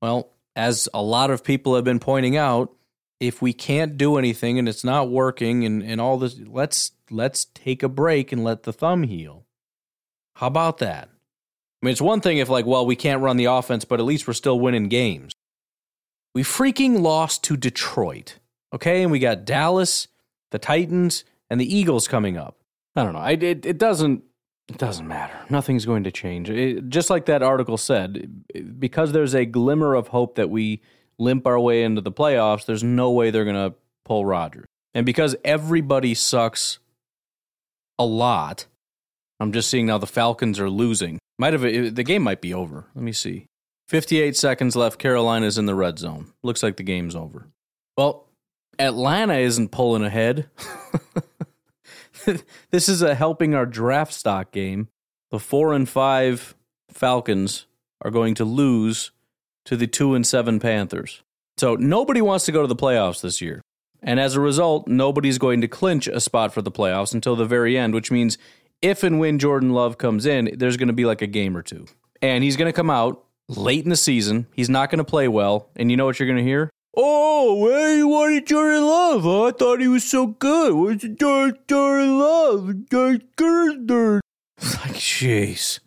Well, as a lot of people have been pointing out, if we can't do anything and it's not working and, and all this let's let's take a break and let the thumb heal. How about that? I mean, it's one thing if, like, well, we can't run the offense, but at least we're still winning games. We freaking lost to Detroit, okay? And we got Dallas, the Titans, and the Eagles coming up. I don't know. I, it, it doesn't it doesn't matter. Nothing's going to change. It, just like that article said, because there's a glimmer of hope that we limp our way into the playoffs, there's no way they're going to pull Rodgers. And because everybody sucks a lot, I'm just seeing now the Falcons are losing. Might have the game might be over. Let me see. 58 seconds left. Carolina's in the red zone. Looks like the game's over. Well, Atlanta isn't pulling ahead. (laughs) (laughs) this is a helping our draft stock game. The 4 and 5 Falcons are going to lose to the 2 and 7 Panthers. So nobody wants to go to the playoffs this year. And as a result, nobody's going to clinch a spot for the playoffs until the very end, which means if and when Jordan Love comes in, there's going to be like a game or two. And he's going to come out late in the season. He's not going to play well. And you know what you're going to hear? Oh, well, you wanted Jordan Love. Huh? I thought he was so good. What's Jordan Love? Jordan Like, jeez.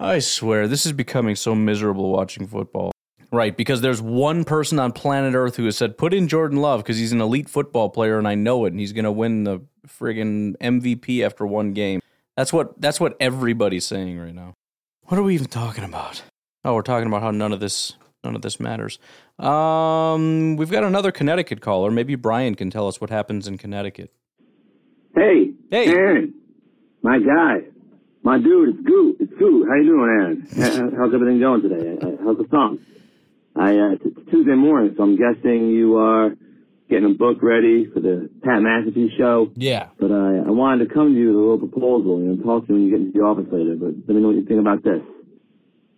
I swear, this is becoming so miserable watching football. Right, because there's one person on planet Earth who has said, put in Jordan Love because he's an elite football player and I know it and he's going to win the friggin' MVP after one game. That's what that's what everybody's saying right now. What are we even talking about? Oh, we're talking about how none of this none of this matters. Um, we've got another Connecticut caller. Maybe Brian can tell us what happens in Connecticut. Hey, Hey. Aaron, my guy, my dude, it's Goo, it's Goo. How you doing, Aaron? How's everything going today? Uh, How's the song? I uh, it's Tuesday morning, so I'm guessing you are getting a book ready for the Pat McAfee show. Yeah. But uh, I wanted to come to you with a little proposal and talk to you when you get into the office later. But let me know what you think about this.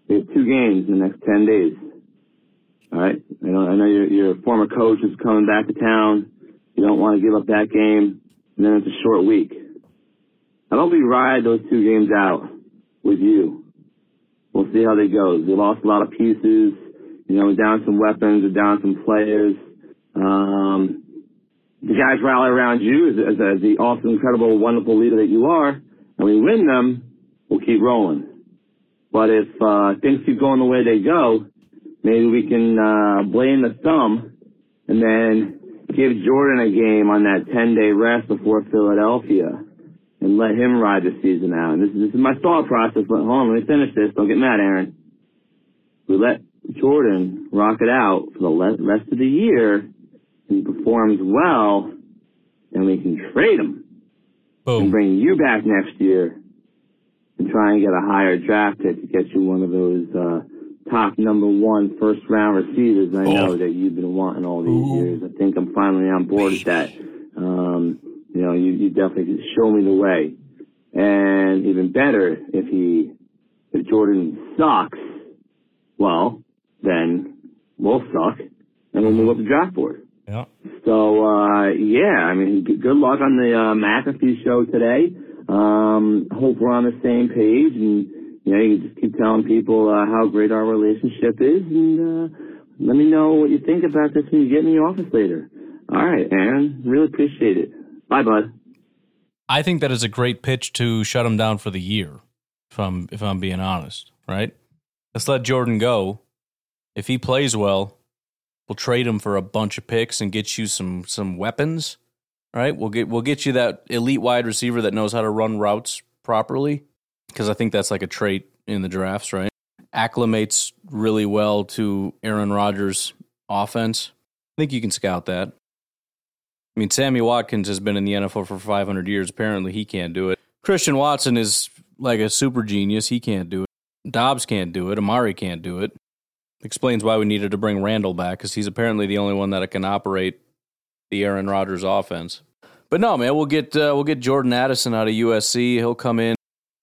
We have two games in the next ten days. All right. I know. I know your your former coach is coming back to town. You don't want to give up that game, and then it's a short week. I hope we ride those two games out with you. We'll see how they go. We lost a lot of pieces. You know, we're down some weapons. We're down some players. Um, the guys rally around you as, as, as the awesome, incredible, wonderful leader that you are, and we win them, we'll keep rolling. But if uh, things keep going the way they go, maybe we can uh, blame the thumb and then give Jordan a game on that 10-day rest before Philadelphia and let him ride the season out. And this, is- this is my thought process, but hold on, let me finish this. Don't get mad, Aaron. We let Jordan rock it out for the le- rest of the year and he performs well, and we can trade him and bring you back next year and try and get a higher draft pick to get you one of those uh, top number one first round receivers. I know that you've been wanting all these years. I think I'm finally on board with that. Um, you know, you, you definitely show me the way. And even better, if he, if Jordan sucks, well, then we'll suck and we'll move up the draft board. Yeah. So uh yeah, I mean, good luck on the uh, McAfee show today. Um, hope we're on the same page, and you know, you just keep telling people uh, how great our relationship is, and uh, let me know what you think about this when you get in the office later. All right, Aaron, really appreciate it. Bye, bud. I think that is a great pitch to shut him down for the year. If I'm if I'm being honest, right? Let's let Jordan go. If he plays well, we'll trade him for a bunch of picks and get you some some weapons. Right? We'll get we'll get you that elite wide receiver that knows how to run routes properly because I think that's like a trait in the drafts, right? Acclimates really well to Aaron Rodgers' offense. I think you can scout that. I mean, Sammy Watkins has been in the NFL for 500 years. Apparently, he can't do it. Christian Watson is like a super genius. He can't do it. Doubs can't do it. Amari can't do it. Explains why we needed to bring Randall back because he's apparently the only one that can operate the Aaron Rodgers offense. But no, man, we'll get uh, we'll get Jordan Addison out of USC. He'll come in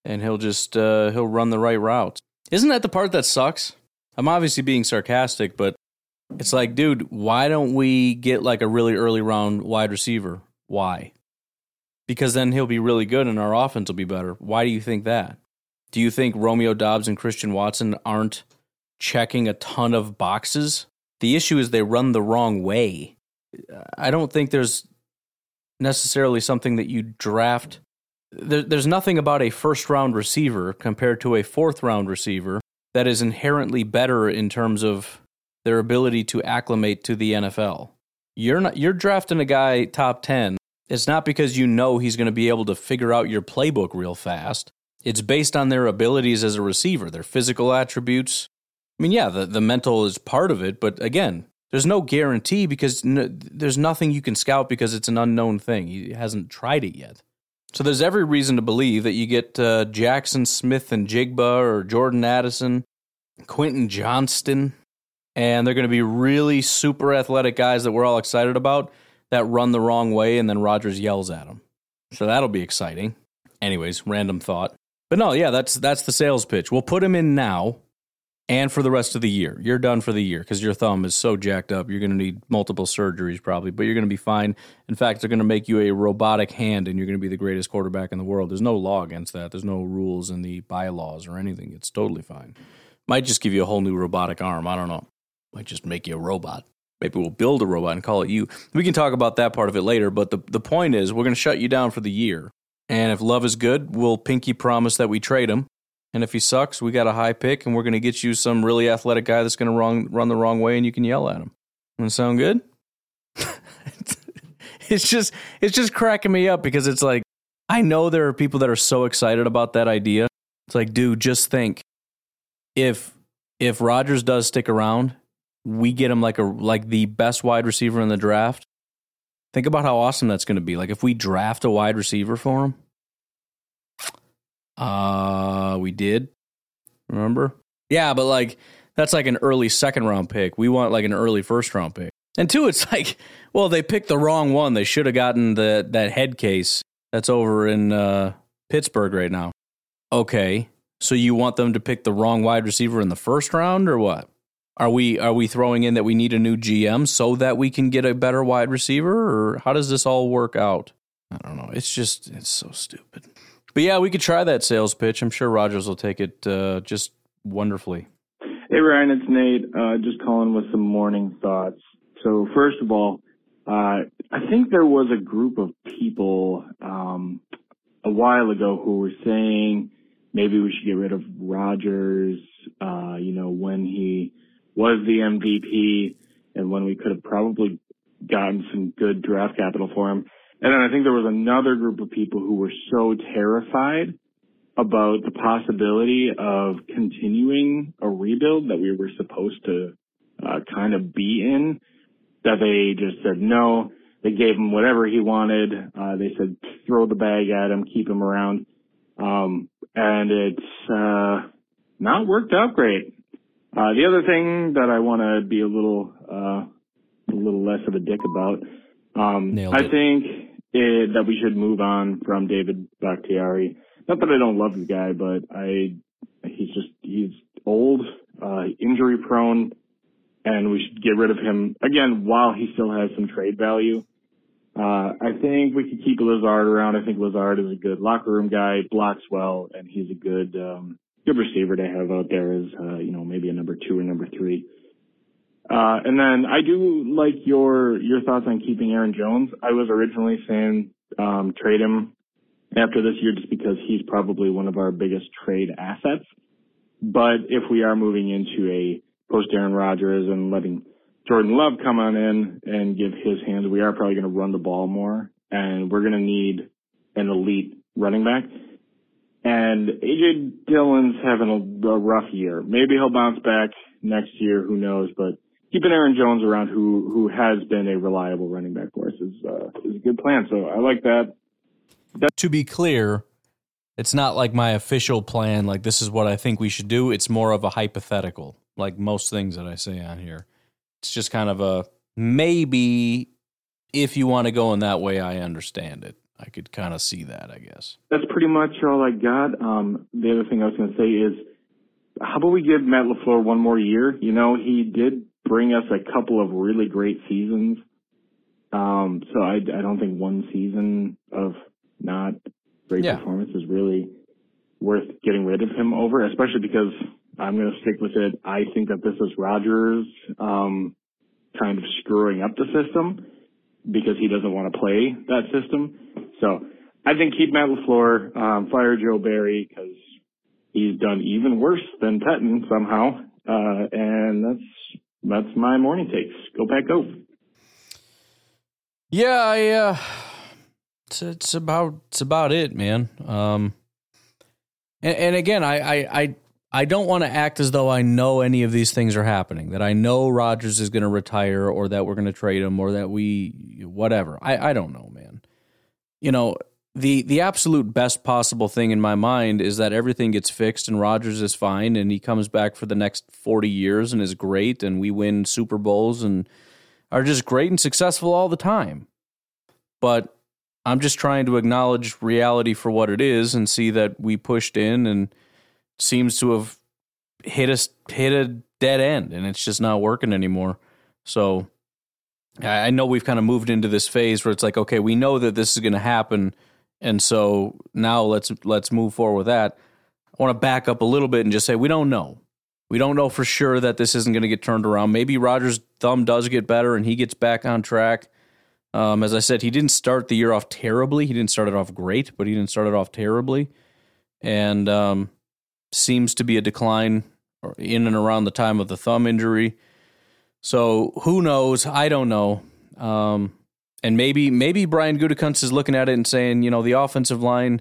and he'll just uh, he'll run the right routes. Isn't that the part that sucks? I'm obviously being sarcastic, but it's like, dude, why don't we get like a really early round wide receiver? Why? Because then he'll be really good and our offense will be better. Why do you think that? Do you think Romeo Doubs and Christian Watson aren't checking a ton of boxes? The issue is they run the wrong way. I don't think there's necessarily something that you draft. There, there's nothing about a first round receiver compared to a fourth round receiver that is inherently better in terms of their ability to acclimate to the NFL. You're not you're drafting a guy top 10. It's not because you know he's going to be able to figure out your playbook real fast. It's based on their abilities as a receiver, their physical attributes. I mean, yeah, the, the mental is part of it, but again, there's no guarantee because n- there's nothing you can scout because it's an unknown thing. He hasn't tried it yet. So there's every reason to believe that you get uh, Jaxon Smith-Njigba or Jordan Addison, Quentin Johnston, and they're going to be really super athletic guys that we're all excited about that run the wrong way and then Rodgers yells at them. So that'll be exciting. Anyways, random thought. But no, yeah, that's that's the sales pitch. We'll put him in now and for the rest of the year. You're done for the year because your thumb is so jacked up. You're going to need multiple surgeries probably, but you're going to be fine. In fact, they're going to make you a robotic hand and you're going to be the greatest quarterback in the world. There's no law against that. There's no rules in the bylaws or anything. It's totally fine. Might just give you a whole new robotic arm. I don't know. Might just make you a robot. Maybe we'll build a robot and call it you. We can talk about that part of it later, but the, the point is we're going to shut you down for the year. And if love is good, we'll pinky promise that we trade him. And if he sucks, we got a high pick and we're going to get you some really athletic guy that's going to run, run the wrong way and you can yell at him. Doesn't sound good? (laughs) it's just it's just cracking me up because it's like I know there are people that are so excited about that idea. It's like, dude, just think if if Rodgers does stick around we get him like a like the best wide receiver in the draft. Think about how awesome that's going to be. Like if we draft a wide receiver for him. Uh, we did. Remember? Yeah, but like that's like an early second round pick. We want like an early first round pick. And two, it's (laughs) like, well, they picked the wrong one. They should have gotten the that head case that's over in uh, Pittsburgh right now. Okay, so you want them to pick the wrong wide receiver in the first round, or what? Are we are we throwing in that we need a new GM so that we can get a better wide receiver, or how does this all work out? I don't know. It's just it's so stupid. But yeah, we could try that sales pitch. I'm sure Rodgers will take it uh, just wonderfully. Hey Ryan, it's Nate. Uh, just calling with some morning thoughts. So first of all, uh, I think there was a group of people um, a while ago who were saying maybe we should get rid of Rodgers. Uh, you know, when he was the MVP and when we could have probably gotten some good draft capital for him. And then I think there was another group of people who were so terrified about the possibility of continuing a rebuild that we were supposed to uh, kind of be in that they just said no. They gave him whatever he wanted. Uh, they said throw the bag at him, keep him around. Um, and it's uh, not worked out great. Uh, the other thing that I want to be a little uh, a little less of a dick about, um, I think it, that we should move on from David Bakhtiari. Not that I don't love the guy, but I he's just he's old, uh, injury prone, and we should get rid of him again while he still has some trade value. Uh, I think we could keep Lazard around. I think Lazard is a good locker room guy, blocks well, and he's a good um, good receiver to have out there as uh, you know maybe a number two or number three. Uh, and then I do like your your thoughts on keeping Aaron Jones. I was originally saying um, trade him after this year just because he's probably one of our biggest trade assets. But if we are moving into a post Aaron Rodgers and letting Jordan Love come on in and give his hands, we are probably going to run the ball more, and we're going to need an elite running back. And AJ Dillon's having a, a rough year. Maybe he'll bounce back next year. Who knows? But keeping Aaron Jones around, who who has been a reliable running back for us, is uh, is a good plan. So I like that. that. To be clear, it's not like my official plan. Like this is what I think we should do. It's more of a hypothetical, like most things that I say on here. It's just kind of a maybe. If you want to go in that way, I understand it. I could kind of see that, I guess. That's pretty much all I got. Um, the other thing I was going to say is, how about we give Matt LaFleur one more year? You know, he did bring us a couple of really great seasons. Um, so I, I don't think one season of not great Yeah. performance is really worth getting rid of him over, especially because I'm going to stick with it. I think that this is Rodgers um, kind of screwing up the system because he doesn't want to play that system. So I think keep Matt LaFleur, um, fire Joe Barry because he's done even worse than Pettine somehow. Uh, and that's, that's my morning takes. Go Pack Go. Yeah, I, uh, it's, it's about it's about it, man. Um, and, and again, I I I, I don't want to act as though I know any of these things are happening. That I know Rodgers is going to retire, or that we're going to trade him, or that we whatever. I I don't know, man. You know the the absolute best possible thing in my mind is that everything gets fixed and Rodgers is fine and he comes back for the next 40 years and is great and we win Super Bowls and are just great and successful all the time. But I'm just trying to acknowledge reality for what it is and see that we pushed in and seems to have hit us hit a dead end and it's just not working anymore. So I I know we've kind of moved into this phase where it's like, okay, we know that this is going to happen, and so now let's let's move forward with that. I want to back up a little bit and just say we don't know. We don't know for sure that this isn't going to get turned around. Maybe Rodgers' thumb does get better and he gets back on track. Um, as I said, he didn't start the year off terribly. He didn't start it off great, but he didn't start it off terribly, and um, seems to be a decline in and around the time of the thumb injury. So who knows? I don't know. Um, and maybe maybe Brian Gutekunst is looking at it and saying, you know, the offensive line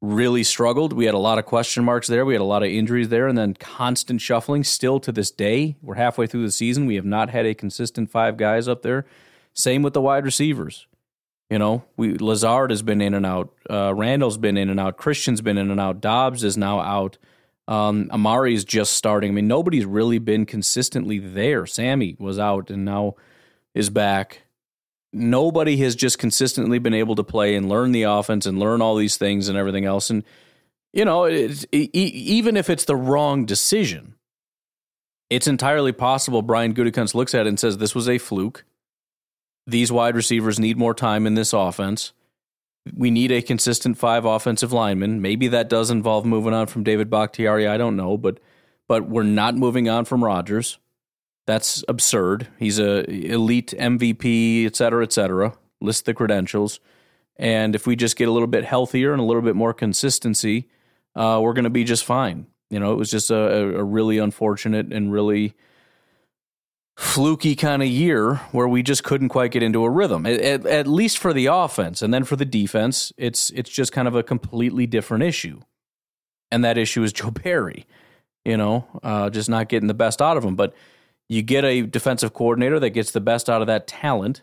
really struggled. We had a lot of question marks there. We had a lot of injuries there, and then constant shuffling. Still to this day, we're halfway through the season. We have not had a consistent five guys up there. Same with the wide receivers. You know, we Lazard has been in and out. Uh, Randall's been in and out. Christian's been in and out. Doubs is now out. Um, Amari is just starting. I mean, nobody's really been consistently there. Sammy was out and now is back. Nobody has just consistently been able to play and learn the offense and learn all these things and everything else. And you know, it, even if it's the wrong decision, it's entirely possible Brian Gutekunst looks at it and says this was a fluke these wide receivers need more time in this offense. We need a consistent five offensive linemen. Maybe that does involve moving on from David Bakhtiari. I don't know, but but we're not moving on from Rodgers. That's absurd. He's a elite MVP, et cetera, et cetera. List the credentials, and if we just get a little bit healthier and a little bit more consistency, uh, we're going to be just fine. You know, it was just a, a really unfortunate and really fluky kind of year where we just couldn't quite get into a rhythm. At, at, least for the offense, and then for the defense, it's it's just kind of a completely different issue. And that issue is Joe Barry. You know, uh, just not getting the best out of him. But you get a defensive coordinator that gets the best out of that talent,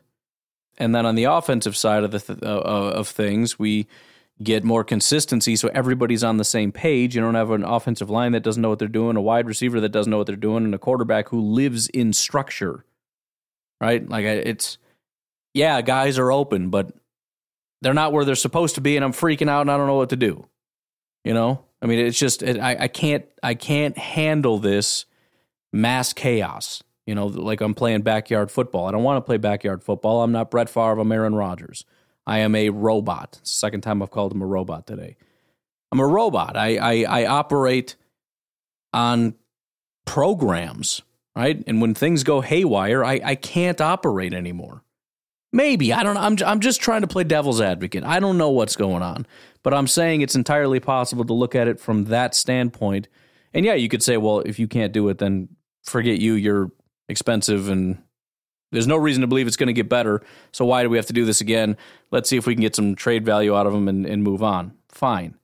and then on the offensive side of the th- uh, of things, we get more consistency so everybody's on the same page. You don't have an offensive line that doesn't know what they're doing, a wide receiver that doesn't know what they're doing, and a quarterback who lives in structure. Right? Like it's yeah, guys are open, but they're not where they're supposed to be and I'm freaking out and I don't know what to do. You know? I mean, it's just it, I I can't I can't handle this mass chaos. You know, like I'm playing backyard football. I don't want to play backyard football. I'm not Brett Favre. I'm Aaron Rodgers. I am a robot. Second time I've called him a robot today. I'm a robot. I, I, I operate on programs, right? And when things go haywire, I, I can't operate anymore. Maybe I don't know. I'm I'm just trying to play devil's advocate. I don't know what's going on, but I'm saying it's entirely possible to look at it from that standpoint. And yeah, you could say, well, if you can't do it, then forget you. You're expensive and there's no reason to believe it's going to get better. So why do we have to do this again? Let's see if we can get some trade value out of them and, and move on. Fine.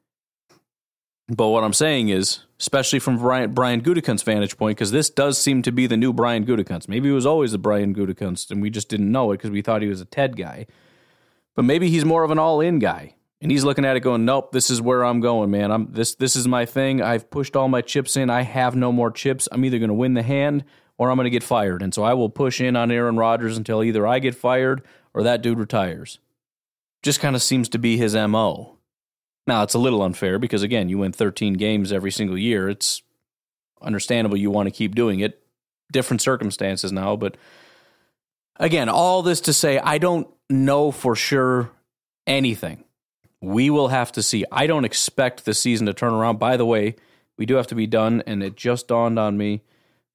But what I'm saying is, especially from Brian, Brian Gutekunst's vantage point, because this does seem to be the new Brian Gutekunst. Maybe he was always the Brian Gutekunst, and we just didn't know it because we thought he was a Ted guy. But maybe he's more of an all-in guy, and he's looking at it going, "Nope, this is where I'm going, man. I'm this. This is my thing. I've pushed all my chips in. I have no more chips. I'm either going to win the hand or I'm going to get fired. And so I will push in on Aaron Rodgers until either I get fired or that dude retires. Just kind of seems to be his MO. Now, it's a little unfair because, again, you win 13 games every single year. It's understandable you want to keep doing it. Different circumstances now, but again, all this to say, I don't know for sure anything. We will have to see. I don't expect the season to turn around. By the way, we do have to be done, and it just dawned on me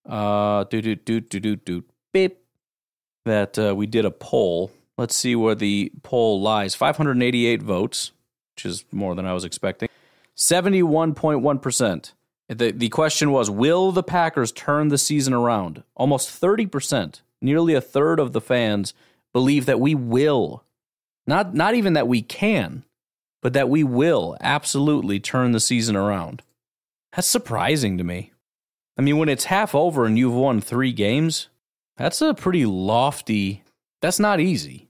uh, do do do do do do beep. That uh, we did a poll. Let's see where the poll lies. 588 votes, which is more than I was expecting. 71.1%. The, the question was Will the Packers turn the season around? Almost 30%, nearly a third of the fans believe that we will. Not, not even that we can, but that we will absolutely turn the season around. That's surprising to me. I mean, when it's half over and you've won three games, that's a pretty lofty. That's not easy.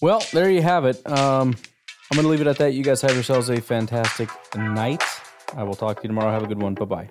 Well, there you have it. Um, I'm going to leave it at that. You guys have yourselves a fantastic night. I will talk to you tomorrow. Have a good one. Bye bye.